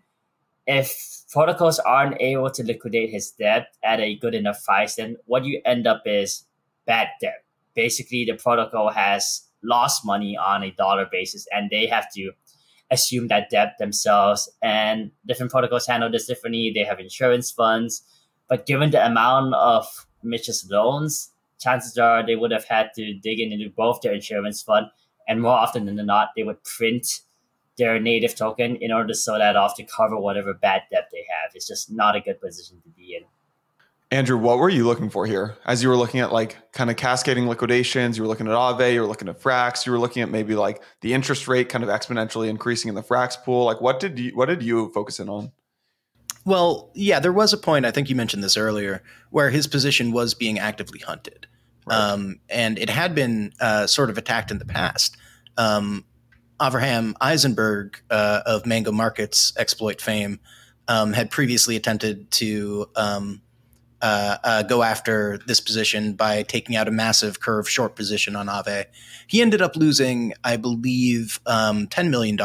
if protocols aren't able to liquidate his debt at a good enough price, then what you end up is bad debt. Basically, the protocol has lost money on a dollar basis and they have to assume that debt themselves. And different protocols handle this differently. They have insurance funds. But given the amount of Mitch's loans, chances are they would have had to dig into both their insurance fund and more often than not, they would print their native token in order to sell that off to cover whatever bad debt they have. It's just not a good position to be in. Andrew, what were you looking for here? As you were looking at like kind of cascading liquidations, you were looking at Aave, you were looking at Frax, you were looking at maybe like the interest rate kind of exponentially increasing in the Frax pool. Like what did you what did you focus in on? Well, yeah, there was a point, I think you mentioned this earlier, where his position was being actively hunted. Right. Um, and it had been uh, sort of attacked in the past. Um, Avraham Eisenberg uh, of Mango Markets exploit fame um, had previously attempted to um, uh, uh, go after this position by taking out a massive curve short position on Aave. He ended up losing, I believe, um, $10 million.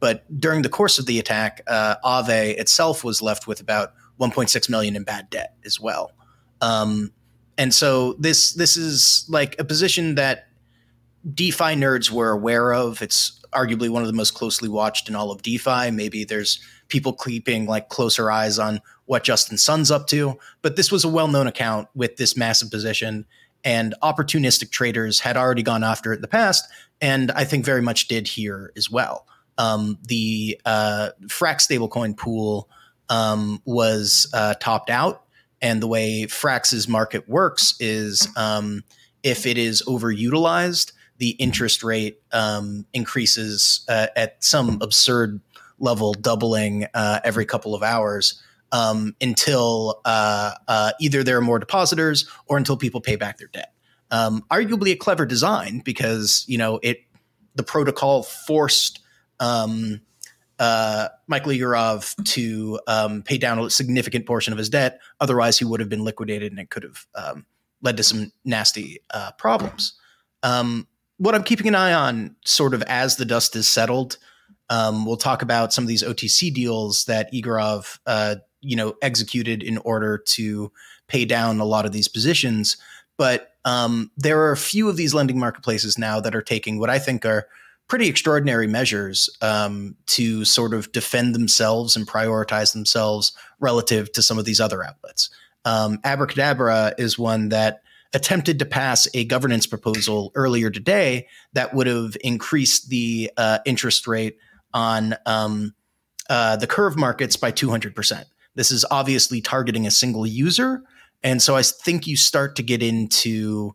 But during the course of the attack, uh, Aave itself was left with about 1.6 million in bad debt as well. Um, and so this this is like a position that DeFi nerds were aware of. It's arguably one of the most closely watched in all of DeFi. Maybe there's people keeping like closer eyes on what Justin Sun's up to. But this was a well known account with this massive position, and opportunistic traders had already gone after it in the past, and I think very much did here as well. Um, the uh, Frax stablecoin pool um, was uh, topped out, and the way Frax's market works is um, if it is overutilized, the interest rate um, increases uh, at some absurd level, doubling uh, every couple of hours um, until uh, uh, either there are more depositors or until people pay back their debt. Um, arguably a clever design because you know it the protocol forced um, uh, Michael Egorov to um, pay down a significant portion of his debt. Otherwise, he would have been liquidated, and it could have um, led to some nasty uh, problems. Um, what I'm keeping an eye on, sort of as the dust is settled, um, we'll talk about some of these OTC deals that Egorov, uh, you know executed in order to pay down a lot of these positions. But um, there are a few of these lending marketplaces now that are taking what I think are pretty extraordinary measures um, to sort of defend themselves and prioritize themselves relative to some of these other outlets. Um, Abracadabra is one that attempted to pass a governance proposal earlier today that would have increased the uh, interest rate on um, uh, the curve markets by 200%. This is obviously targeting a single user. And so I think you start to get into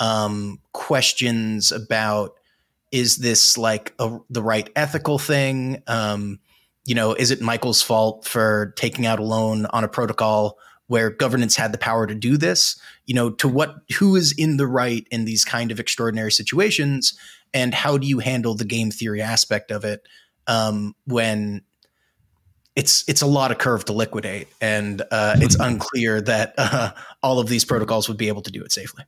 um, questions about is this like a, the right ethical thing? Um, you know, is it Michael's fault for taking out a loan on a protocol where governance had the power to do this? You know, to what, who is in the right in these kind of extraordinary situations? And how do you handle the game theory aspect of it um, when it's it's a lot of curve to liquidate, and uh, it's unclear that uh, all of these protocols would be able to do it safely.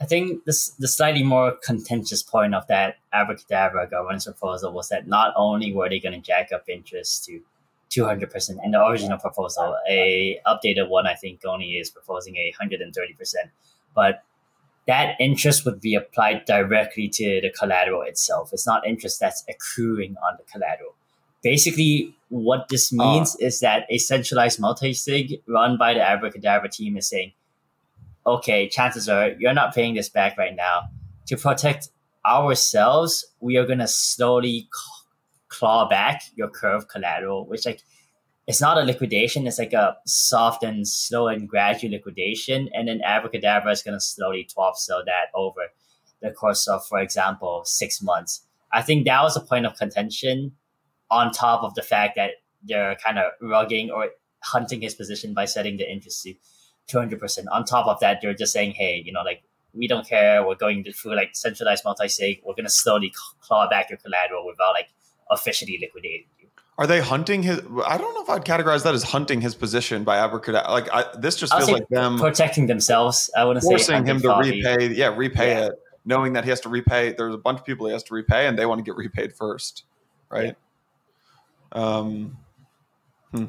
I think this, the slightly more contentious point of that abracadabra governance proposal was that not only were they going to jack up interest to 200% in the original proposal, a updated one I think only is proposing a 130%, but that interest would be applied directly to the collateral itself. It's not interest that's accruing on the collateral. Basically, what this ah. means uh, is that a centralized multi-sig run by the Abracadabra team is saying, okay, chances are you're not paying this back right now. To protect ourselves, we are going to slowly claw back your curve collateral, which like it's not a liquidation. It's like a soft and slow and gradual liquidation, and then Abracadabra is going to slowly sell that over the course of, for example, six months. I think that was a point of contention, on top of the fact that they're kind of rugging or hunting his position by setting the interest to 200%. On top of that, they're just saying, hey, you know, like we don't care. We're going through like centralized multi-sig. We're going to slowly claw back your collateral without like officially liquidating. Are they hunting his? I don't know if I'd categorize that as hunting his position by abracadabra. Like I, this just feels like them protecting themselves. I want to say forcing him to repay. Yeah, repay yeah. it, knowing that he has to repay. There's a bunch of people he has to repay, and they want to get repaid first, right? Yeah. Um, hmm,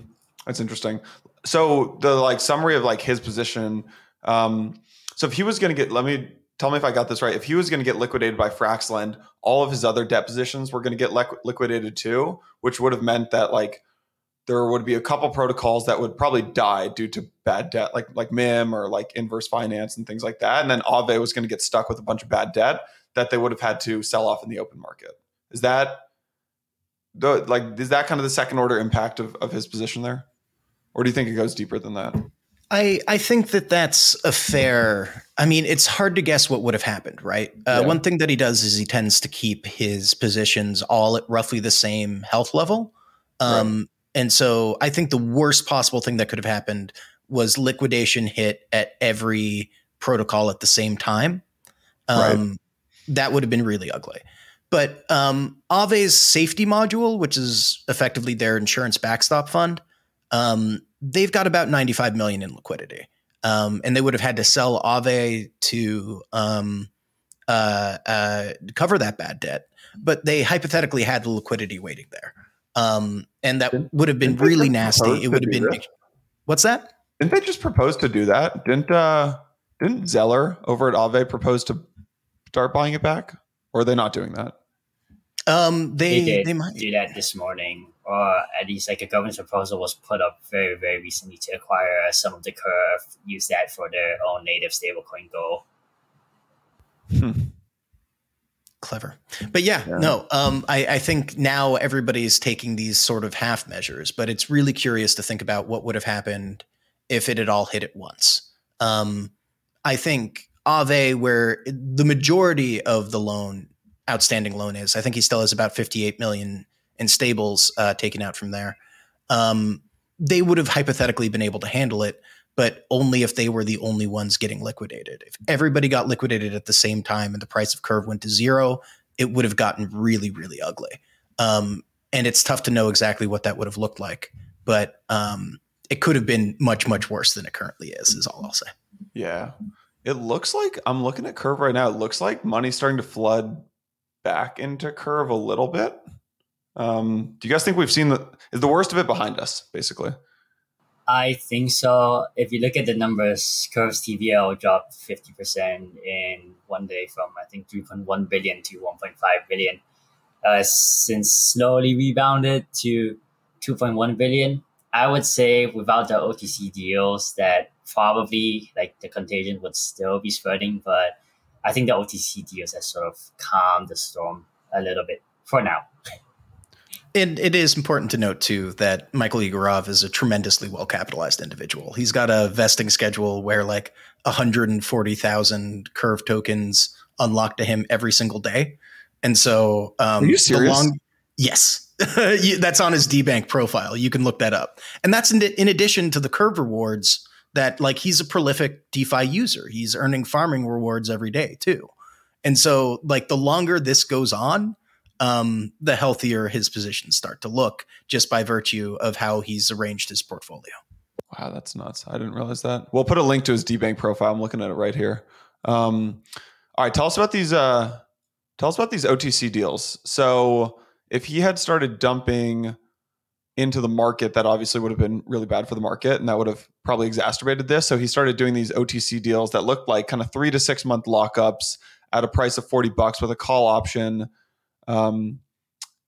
that's interesting. So the like summary of like his position. Um, so if he was going to get, let me tell me if I got this right. If he was going to get liquidated by Fraxlend, all of his other debt positions were going to get liquidated too, which would have meant that like there would be a couple protocols that would probably die due to bad debt, like like MIM or like inverse finance and things like that. And then Aave was going to get stuck with a bunch of bad debt that they would have had to sell off in the open market. Is that the like is that kind of the second order impact of, of his position there? Or do you think it goes deeper than that? I, I think that that's a fair. I mean, it's hard to guess what would have happened, right? Uh, yeah. One thing that he does is he tends to keep his positions all at roughly the same health level. Um, right. And so I think the worst possible thing that could have happened was liquidation hit at every protocol at the same time. Um, right. That would have been really ugly. But um, Aave's safety module, which is effectively their insurance backstop fund, um, they've got about 95 million in liquidity. Um, and they would have had to sell Aave to um, uh, uh, cover that bad debt, but they hypothetically had the liquidity waiting there, um, and that would have been really nasty. It would have been. This? What's that? Didn't they just propose to do that? Didn't uh, didn't Zeller over at Aave propose to start buying it back, or are they not doing that? Um, they they, did they might do that this morning or at least like a government proposal was put up very, very recently to acquire some of the curve, use that for their own native stablecoin GHO. Hmm. Clever. But yeah, yeah. no, um, I, I think now everybody's taking these sort of half measures, but it's really curious to think about what would have happened if it had all hit at once. Um, I think Aave, where the majority of the loan, outstanding loan is, I think he still has about 58 million and stables uh, taken out from there, um, they would have hypothetically been able to handle it, but only if they were the only ones getting liquidated. If everybody got liquidated at the same time and the price of Curve went to zero, it would have gotten really, really ugly. Um, and it's tough to know exactly what that would have looked like, but um, it could have been much, much worse than it currently is. Is all I'll say. Yeah, it looks like I'm looking at Curve right now. It looks like money's starting to flood back into Curve a little bit. Um, do you guys think we've seen the is the worst of it behind us, basically? I think so. If you look at the numbers, Curve's TVL dropped fifty percent in one day from I think three point one billion to one point five billion. Uh, since slowly rebounded to two point one billion. I would say without the OTC deals, that probably like the contagion would still be spreading, but I think the OTC deals have sort of calmed the storm a little bit for now. And it is important to note too that Michael Egorov is a tremendously well capitalized individual. He's got a vesting schedule where like 140,000 curve tokens unlock to him every single day. And so, um, Are you serious? Long, yes, [LAUGHS] that's on his DeBank profile. You can look that up. And that's in, in addition to the curve rewards that like he's a prolific DeFi user. He's earning farming rewards every day too. And so like the longer this goes on, um, the healthier his positions start to look just by virtue of how he's arranged his portfolio. Wow, that's nuts. I didn't realize that. We'll put a link to his DeBank profile. I'm looking at it right here. Um, all right, tell us about these. Uh, tell us about these OTC deals. So, if he had started dumping into the market, that obviously would have been really bad for the market, and that would have probably exacerbated this. So he started doing these OTC deals that looked like kind of three to six month lockups at a price of forty bucks with a call option um,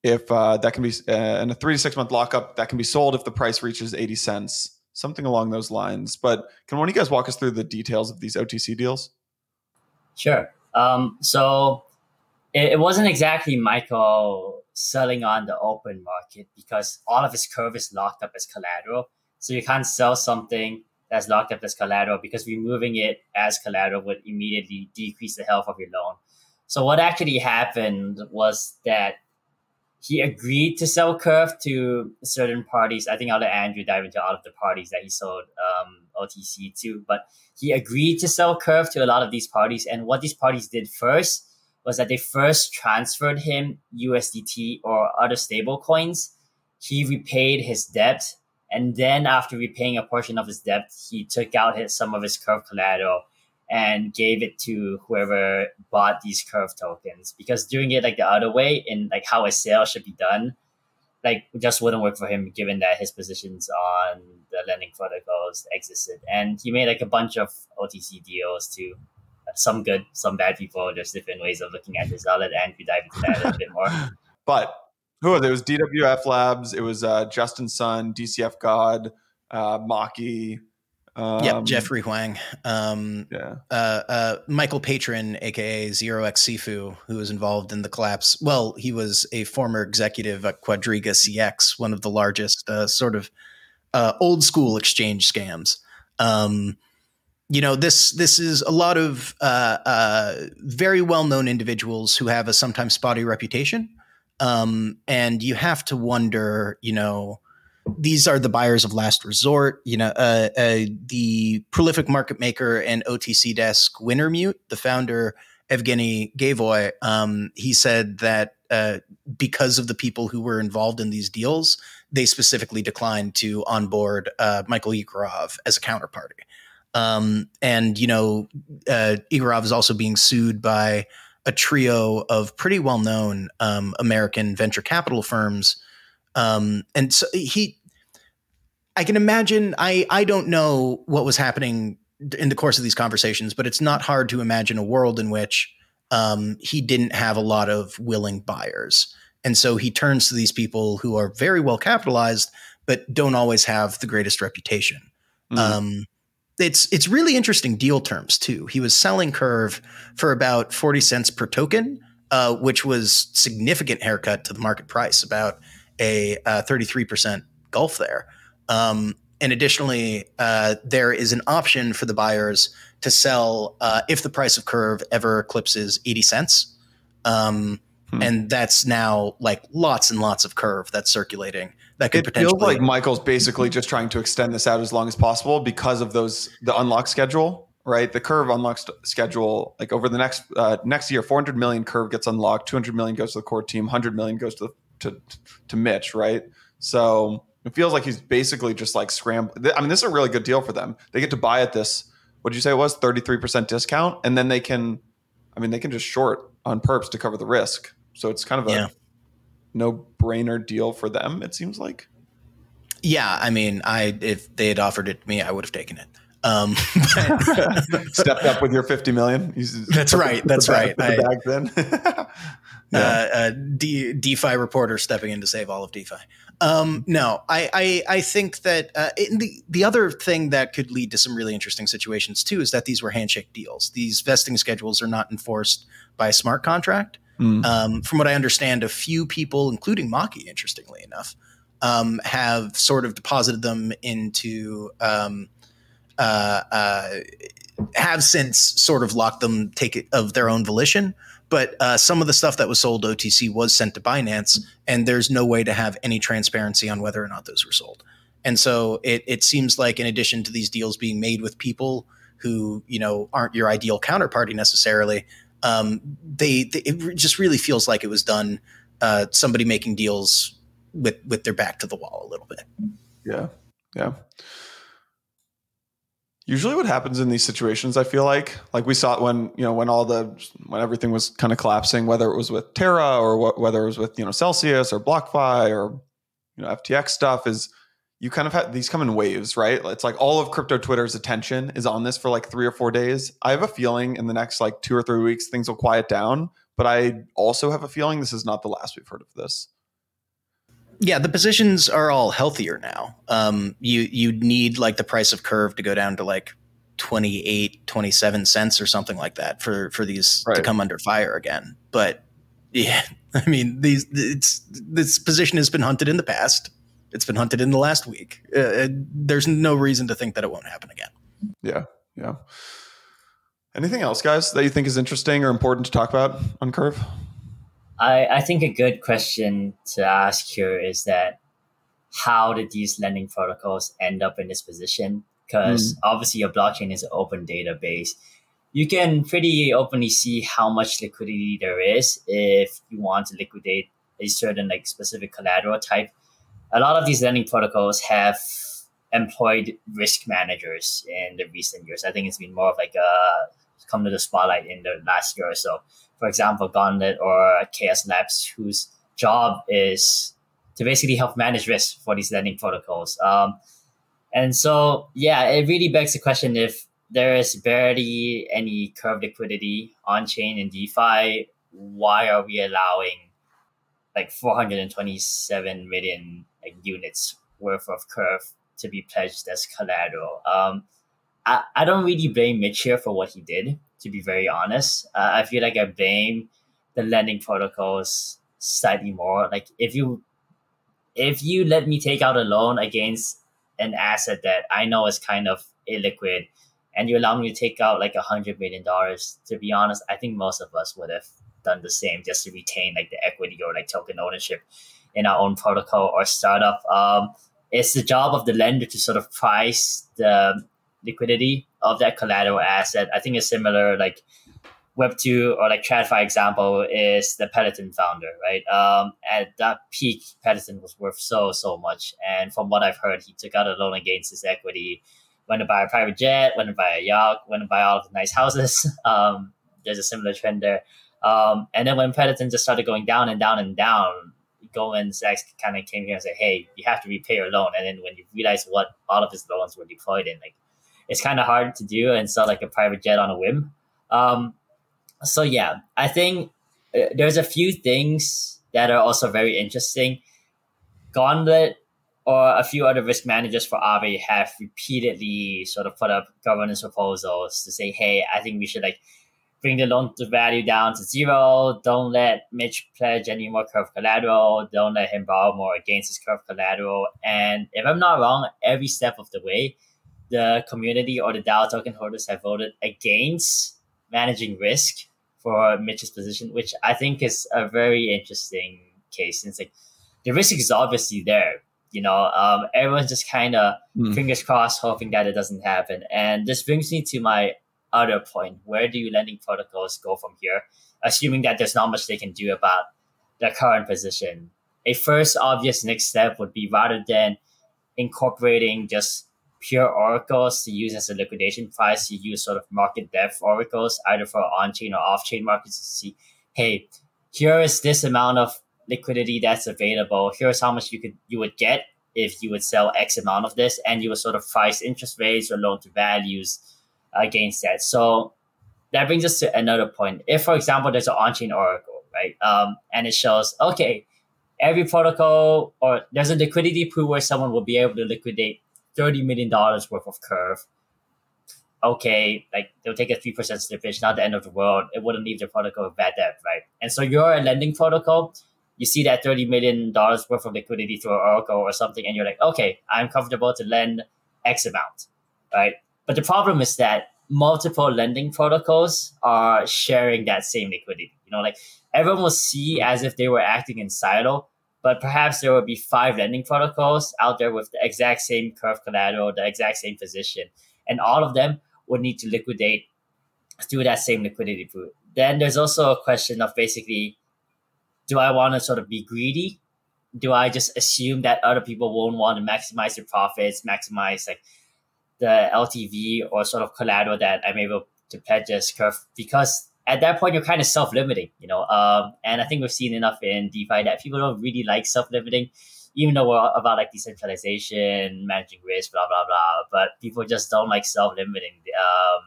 if uh, that can be uh, in a three to six month lockup, that can be sold if the price reaches 80 cents, something along those lines. But can one of you guys walk us through the details of these OTC deals? Sure. Um, so it, it, wasn't exactly Michael selling on the open market because all of his curve is locked up as collateral. So you can't sell something that's locked up as collateral because removing it as collateral would immediately decrease the health of your loan. So what actually happened was that he agreed to sell Curve to certain parties. I think I'll let Andrew dive into all of the parties that he sold um, OTC to, but he agreed to sell Curve to a lot of these parties. And what these parties did first was that they first transferred him USDT or other stable coins. He repaid his debt. And then after repaying a portion of his debt, he took out his, some of his Curve collateral and gave it to whoever bought these curve tokens. Because doing it like the other way in like how a sale should be done like just wouldn't work for him given that his positions on the lending protocols existed. And he made like a bunch of otc deals to some good some bad people there's different ways of looking at this i'll let andrew dive into that a bit more. [LAUGHS] But who was it was dwf labs. It was uh, justin sun dcf god uh, maki um, yep, Jeffrey Huang. Um, yeah. Uh, uh, Michael Patryn, aka Zero X Sifu, who was involved in the collapse. Well, he was a former executive at Quadriga CX, one of the largest uh, sort of uh, old school exchange scams. Um, you know this this is a lot of uh, uh, very well known individuals who have a sometimes spotty reputation, um, and you have to wonder, you know these are the buyers of last resort. You know, uh, uh, the prolific market maker and OTC desk Wintermute, the founder Evgeny Gaevoy, um, he said that uh, because of the people who were involved in these deals, they specifically declined to onboard uh, Michael Egorov as a counterparty. Um, and you know, uh, Egorov is also being sued by a trio of pretty well-known um, American venture capital firms um, and so he, I can imagine. I I don't know what was happening in the course of these conversations, but it's not hard to imagine a world in which um, he didn't have a lot of willing buyers, and so he turns to these people who are very well capitalized, but don't always have the greatest reputation. Mm-hmm. Um, it's it's really interesting deal terms too. He was selling Curve for about forty cents per token, uh, which was significant haircut to the market price, about a uh, 33% gulf there. Um, and additionally, uh, there is an option for the buyers to sell uh, if the price of Curve ever eclipses 80 cents. Um, hmm. And that's now like lots and lots of Curve that's circulating. That could it potentially. feels like Michael's basically just trying to extend this out as long as possible because of those the unlock schedule, right? The Curve unlock schedule, like over the next uh, next year, 400 million Curve gets unlocked, 200 million goes to the core team, 100 million goes to the to to Mitch, right? So it feels like he's basically just like scrambling. I mean, this is a really good deal for them. They get to buy at this. What did you say it was? Thirty three percent discount, and then they can. I mean, they can just short on perps to cover the risk. So it's kind of a yeah. no brainer deal for them. It seems like. Yeah, I mean, I if they had offered it to me, I would have taken it. Um, [LAUGHS] Stepped up with your 50 million. That's right. That's right. I, back then. [LAUGHS] yeah. uh, D- DeFi reporter stepping in to save all of DeFi. Um, no, I, I, I think that uh, the the other thing that could lead to some really interesting situations too is that these were handshake deals. These vesting schedules are not enforced by a smart contract. Mm. Um, from what I understand, a few people, including Maki, interestingly enough, um, have sort of deposited them into um, uh, uh, have since sort of locked them take it of their own volition. But uh, some of the stuff that was sold OTC was sent to Binance, and there's no way to have any transparency on whether or not those were sold. And so it, it seems like, in addition to these deals being made with people who you know aren't your ideal counterparty necessarily, um, they, they, it just really feels like it was done uh, somebody making deals with with their back to the wall a little bit. Yeah, yeah usually what happens in these situations i feel like like we saw it when you know when all the when everything was kind of collapsing whether it was with terra or wh- whether it was with you know celsius or blockfi or you know ftx stuff is you kind of have these come in waves right? It's like all of crypto twitter's attention is on this for like three or four days. I have a feeling in the next like two or three weeks things will quiet down but i also have a feeling this is not the last we've heard of this yeah, the positions are all healthier now. Um, you you need like the price of curve to go down to like 28, 27 cents or something like that for for these right. to come under fire again. But Yeah, [LAUGHS] I mean these it's this position has been hunted in the past. It's been hunted in the last week. Uh, uh, there's no reason to think that it won't happen again. Yeah, yeah. Anything else, guys, that you think is interesting or important to talk about on Curve? I, I think a good question to ask here is that how did these lending protocols end up in this position? Because mm. obviously, your blockchain is an open database. You can pretty openly see how much liquidity there is if you want to liquidate a certain like specific collateral type. A lot of these lending protocols have employed risk managers in the recent years. I think it's been more of like a come to the spotlight in the last year or so. For example, Gauntlet or Chaos Labs, whose job is to basically help manage risk for these lending protocols. Um, and so, yeah, it really begs the question if there is barely any curve liquidity on chain in DeFi, why are we allowing like 427 million like, units worth of curve to be pledged as collateral? Um, I, I don't really blame Mitch here for what he did, to be very honest. Uh, I feel like I blame the lending protocols slightly more. Like if you if you let me take out a loan against an asset that I know is kind of illiquid and you allow me to take out like a hundred million dollars, to be honest, I think most of us would have done the same just to retain like the equity or like token ownership in our own protocol or startup. Um, it's the job of the lender to sort of price the liquidity of that collateral asset. I think it's similar like Web2 or like TradFi example is the Peloton founder, right? Um, at that peak, Peloton was worth so, so much. And from what I've heard, he took out a loan against his equity, went to buy a private jet, went to buy a yacht, went to buy all of the nice houses. [LAUGHS] Um, there's a similar trend there. Um, and then when Peloton just started going down and down and down, Goldman Sachs kind of came here and said, hey, you have to repay your loan. And then when you realize what all of his loans were deployed in, like it's kind of hard to do and sell like a private jet on a whim. Um, so yeah, I think uh, there's a few things that are also very interesting. Gauntlet or a few other risk managers for Aave have repeatedly sort of put up governance proposals to say, hey, I think we should like bring the loan to value down to zero. Don't let Mitch pledge any more curve collateral. Don't let him borrow more against his curve collateral. And if I'm not wrong, every step of the way, the community or the DAO token holders have voted against managing risk for Mitch's position, which I think is a very interesting case. Since like the risk is obviously there, you know, um, everyone's just kind of mm. fingers crossed, hoping that it doesn't happen. And this brings me to my other point: where do lending protocols go from here? Assuming that there's not much they can do about their current position. A first obvious next step would be rather than incorporating just pure oracles to use as a liquidation price. You use sort of market depth oracles, either for on chain or off chain markets to see, hey, here is this amount of liquidity that's available. Here's how much you could you would get if you would sell X amount of this, and you would sort of price interest rates or loan to values against that. So that brings us to another point. If, for example, there's an on-chain oracle, right, um, and it shows, okay, every protocol or there's a liquidity pool where someone will be able to liquidate thirty million dollars worth of curve. Okay, like they'll take a three percent slippage, not the end of the world. It wouldn't leave the protocol with bad debt, right? And so you're a lending protocol. You see that thirty million dollars worth of liquidity through Oracle or something, and you're like, okay, I'm comfortable to lend X amount, right? But the problem is that multiple lending protocols are sharing that same liquidity. You know, like everyone will see as if they were acting in silo, but perhaps there will be five lending protocols out there with the exact same curve collateral, the exact same position, and all of them would need to liquidate through that same liquidity pool. Then there's also a question of basically, do I want to sort of be greedy? Do I just assume that other people won't want to maximize their profits, maximize like the LTV or sort of collateral that I'm able to pledge as curve because at that point you're kind of self-limiting, you know. Um, and I think we've seen enough in DeFi that people don't really like self-limiting, even though we're about like decentralization, managing risk, blah blah blah. But people just don't like self-limiting, um,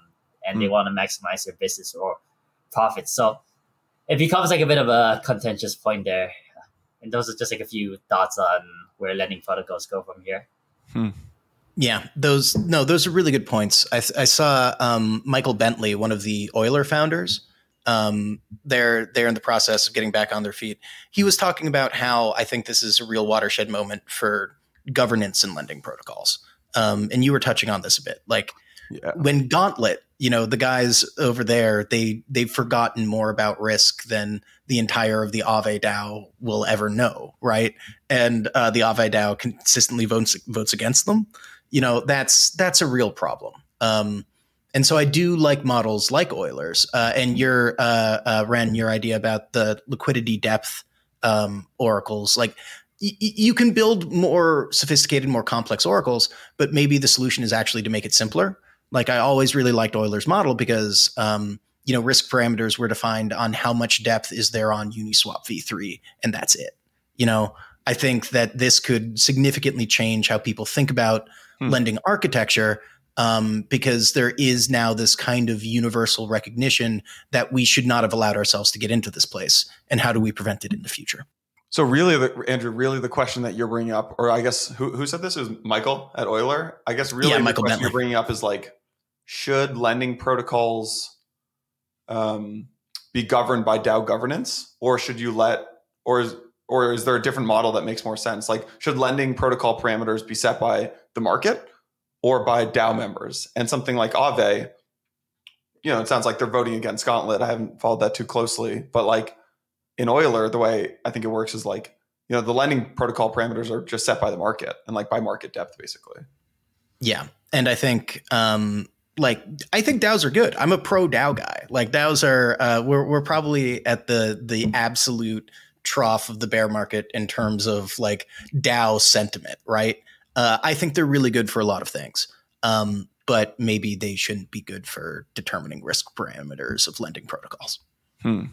and mm. they hmm. want to maximize their business or profits. So it becomes like a bit of a contentious point there. And those are just like a few thoughts on where lending protocols go from here. Hmm. Yeah, those no, those are really good points. I, I saw um, Michael Bentley, one of the Euler founders, Um, they're they're in the process of getting back on their feet. He was talking about how I think this is a real watershed moment for governance and lending protocols. Um, and you were touching on this a bit, like yeah. when Gauntlet, you know, the guys over there, they they've forgotten more about risk than the entire of the Aave DAO will ever know, right? And uh, the Aave DAO consistently votes votes against them. You know, that's that's a real problem. Um, and so I do like models like Euler's. Uh, and your uh, uh, Ren, your idea about the liquidity depth um, oracles, like you can build more sophisticated, more complex oracles, but maybe the solution is actually to make it simpler. Like I always really liked Euler's model because um, you know risk parameters were defined on how much depth is there on Uniswap v3, and that's it. You know, I think that this could significantly change how people think about hmm. lending architecture um, because there is now this kind of universal recognition that we should not have allowed ourselves to get into this place, and how do we prevent it in the future? So really, the, Andrew, really the question that you're bringing up, or I guess who, who said this is Michael at Euler. I guess really yeah, the Michael question Bentley. you're bringing up is like, should lending protocols um, be governed by DAO governance, or should you let, or is, or is there a different model that makes more sense? Like, should lending protocol parameters be set by the market or by DAO members? And something like Aave, you know, it sounds like they're voting against Gauntlet. I haven't followed that too closely, but like in Euler, the way I think it works is like, you know, the lending protocol parameters are just set by the market and like by market depth, basically. Yeah. And I think, um, like I think DAOs are good. I'm a pro DAO guy. Like DAOs are, uh, we're we're probably at the the absolute trough of the bear market in terms of like DAO sentiment, right? Uh, I think they're really good for a lot of things, um, but maybe they shouldn't be good for determining risk parameters of lending protocols. Hmm.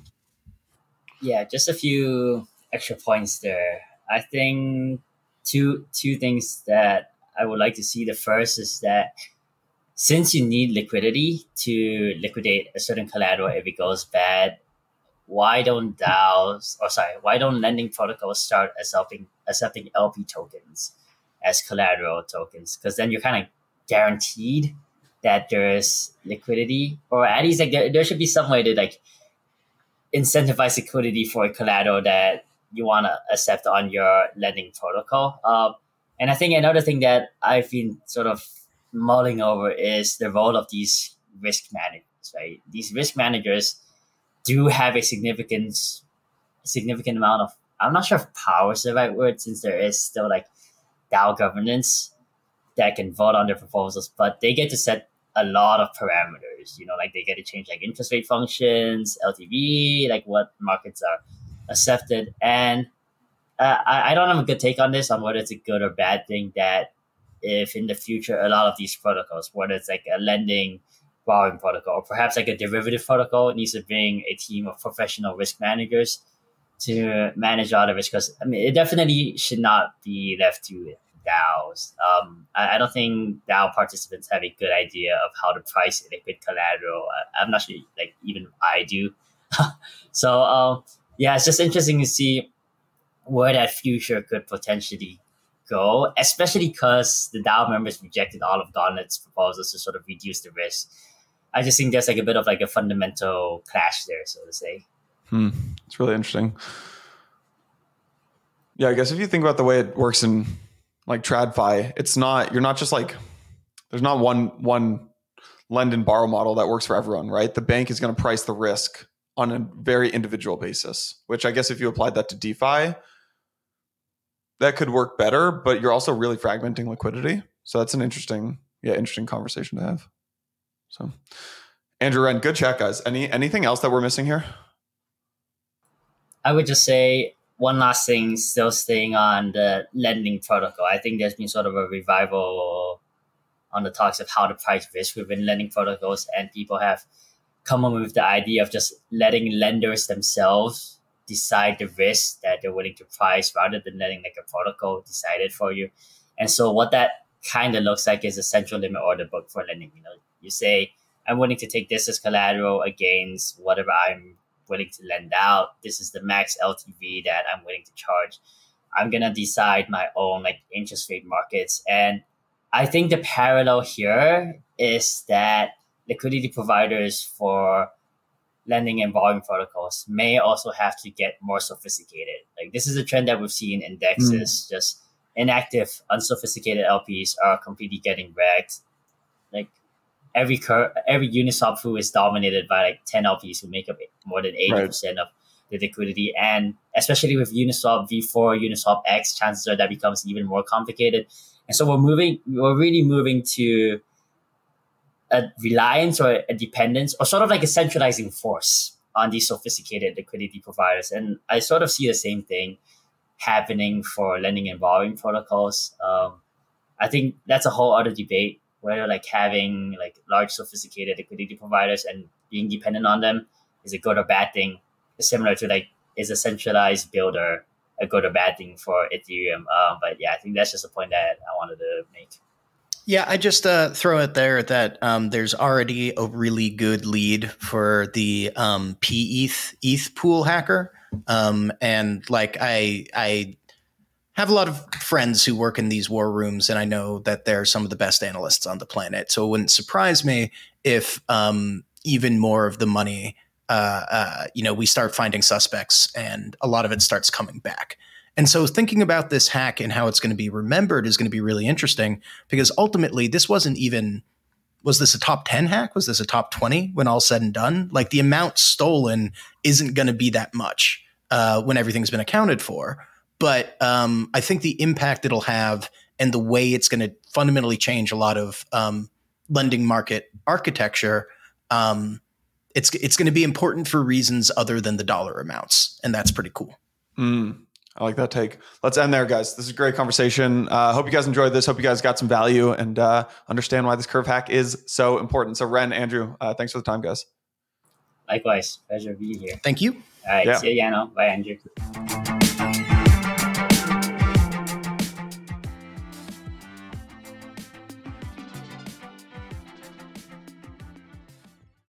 Yeah, just a few extra points there. I think two two things that I would like to see. The first is that since you need liquidity to liquidate a certain collateral if it goes bad, why don't DAOs or sorry, why don't lending protocols start accepting accepting LP tokens as collateral tokens? Because then you're kind of guaranteed that there's liquidity, or at least like there, there should be some way to like incentivize liquidity for a collateral that you want to accept on your lending protocol. Um, and I think another thing that I've been sort of mulling over is the role of these risk managers, right? These risk managers do have a significant, significant amount of, I'm not sure if power is the right word since there is still like DAO governance that can vote on their proposals, but they get to set a lot of parameters. You know, like they get to change like interest rate functions, LTV, like what markets are accepted. And uh, I, I don't have a good take on this on whether it's a good or bad thing that if in the future a lot of these protocols, whether it's like a lending borrowing protocol or perhaps like a derivative protocol, it needs to bring a team of professional risk managers to manage all the risk. Because I mean, it definitely should not be left to DAOs. Um, I, I, don't think DAO participants have a good idea of how to price liquid collateral. I, am not sure, like even I do. [LAUGHS] so um, yeah, it's just interesting to see where that future could potentially go, especially because the DAO members rejected all of Gauntlet's proposals to sort of reduce the risk. I just think there's like a bit of like a fundamental clash there, so to say. Hmm. It's really interesting. Yeah, I guess if you think about the way it works in like TradFi, it's not you're not just like there's not one one lend and borrow model that works for everyone, right? The bank is going to price the risk on a very individual basis, which I guess if you applied that to DeFi, that could work better, but you're also really fragmenting liquidity. So that's an interesting, yeah, interesting conversation to have. So Andrew Ren, good chat, guys. Any anything else that we're missing here? I would just say one last thing, still staying on the lending protocol. I think there's been sort of a revival on the talks of how to price risk within lending protocols, and people have come up with the idea of just letting lenders themselves decide the risk that they're willing to price rather than letting like a protocol decide it for you. And so what that kind of looks like is a central limit order book for lending. You know, you say, I'm willing to take this as collateral against whatever I'm willing to lend out. This is the max LTV that I'm willing to charge. I'm gonna decide my own like interest rate markets. And I think the parallel here is that liquidity providers for lending and borrowing protocols may also have to get more sophisticated. Like this is a trend that we've seen in DEXs, mm. just inactive, unsophisticated LPs are completely getting wrecked. Like every cur- every Uniswap pool is dominated by like 10 LPs who make up more than 80% right. of the liquidity. And especially with Uniswap V4, Uniswap X, chances are that becomes even more complicated. And so we're moving, we're really moving to a reliance or a dependence or sort of like a centralizing force on these sophisticated liquidity providers. And I sort of see the same thing happening for lending and borrowing protocols. Um, I think that's a whole other debate whether like having like large sophisticated liquidity providers and being dependent on them is a good or bad thing. similar to like is a centralized builder a good or bad thing for Ethereum. Um, but yeah, I think that's just a point that I wanted to make. Yeah, I just uh, throw it there that um, there's already a really good lead for the um, PETH ETH pool hacker, um, and like I I have a lot of friends who work in these war rooms, and I know that they're some of the best analysts on the planet. So it wouldn't surprise me if um, even more of the money, uh, uh, you know, we start finding suspects, and a lot of it starts coming back. And so thinking about this hack and how it's going to be remembered is going to be really interesting because ultimately this wasn't even was this a top 10 hack? Was this a top 20 when all said and done? Like the amount stolen isn't going to be that much uh, when everything's been accounted for. But um, I think the impact it'll have and the way it's going to fundamentally change a lot of um, lending market architecture, um, it's it's going to be important for reasons other than the dollar amounts, and that's pretty cool. Mm. I like that take. Let's end there, guys. This is a great conversation. Uh, hope you guys enjoyed this. Hope you guys got some value and uh, understand why this curve hack is so important. So, Ren, Andrew, uh, thanks for the time, guys. Likewise. Pleasure being here. Thank you. All right. Yeah. See you, Yano. Bye, Andrew.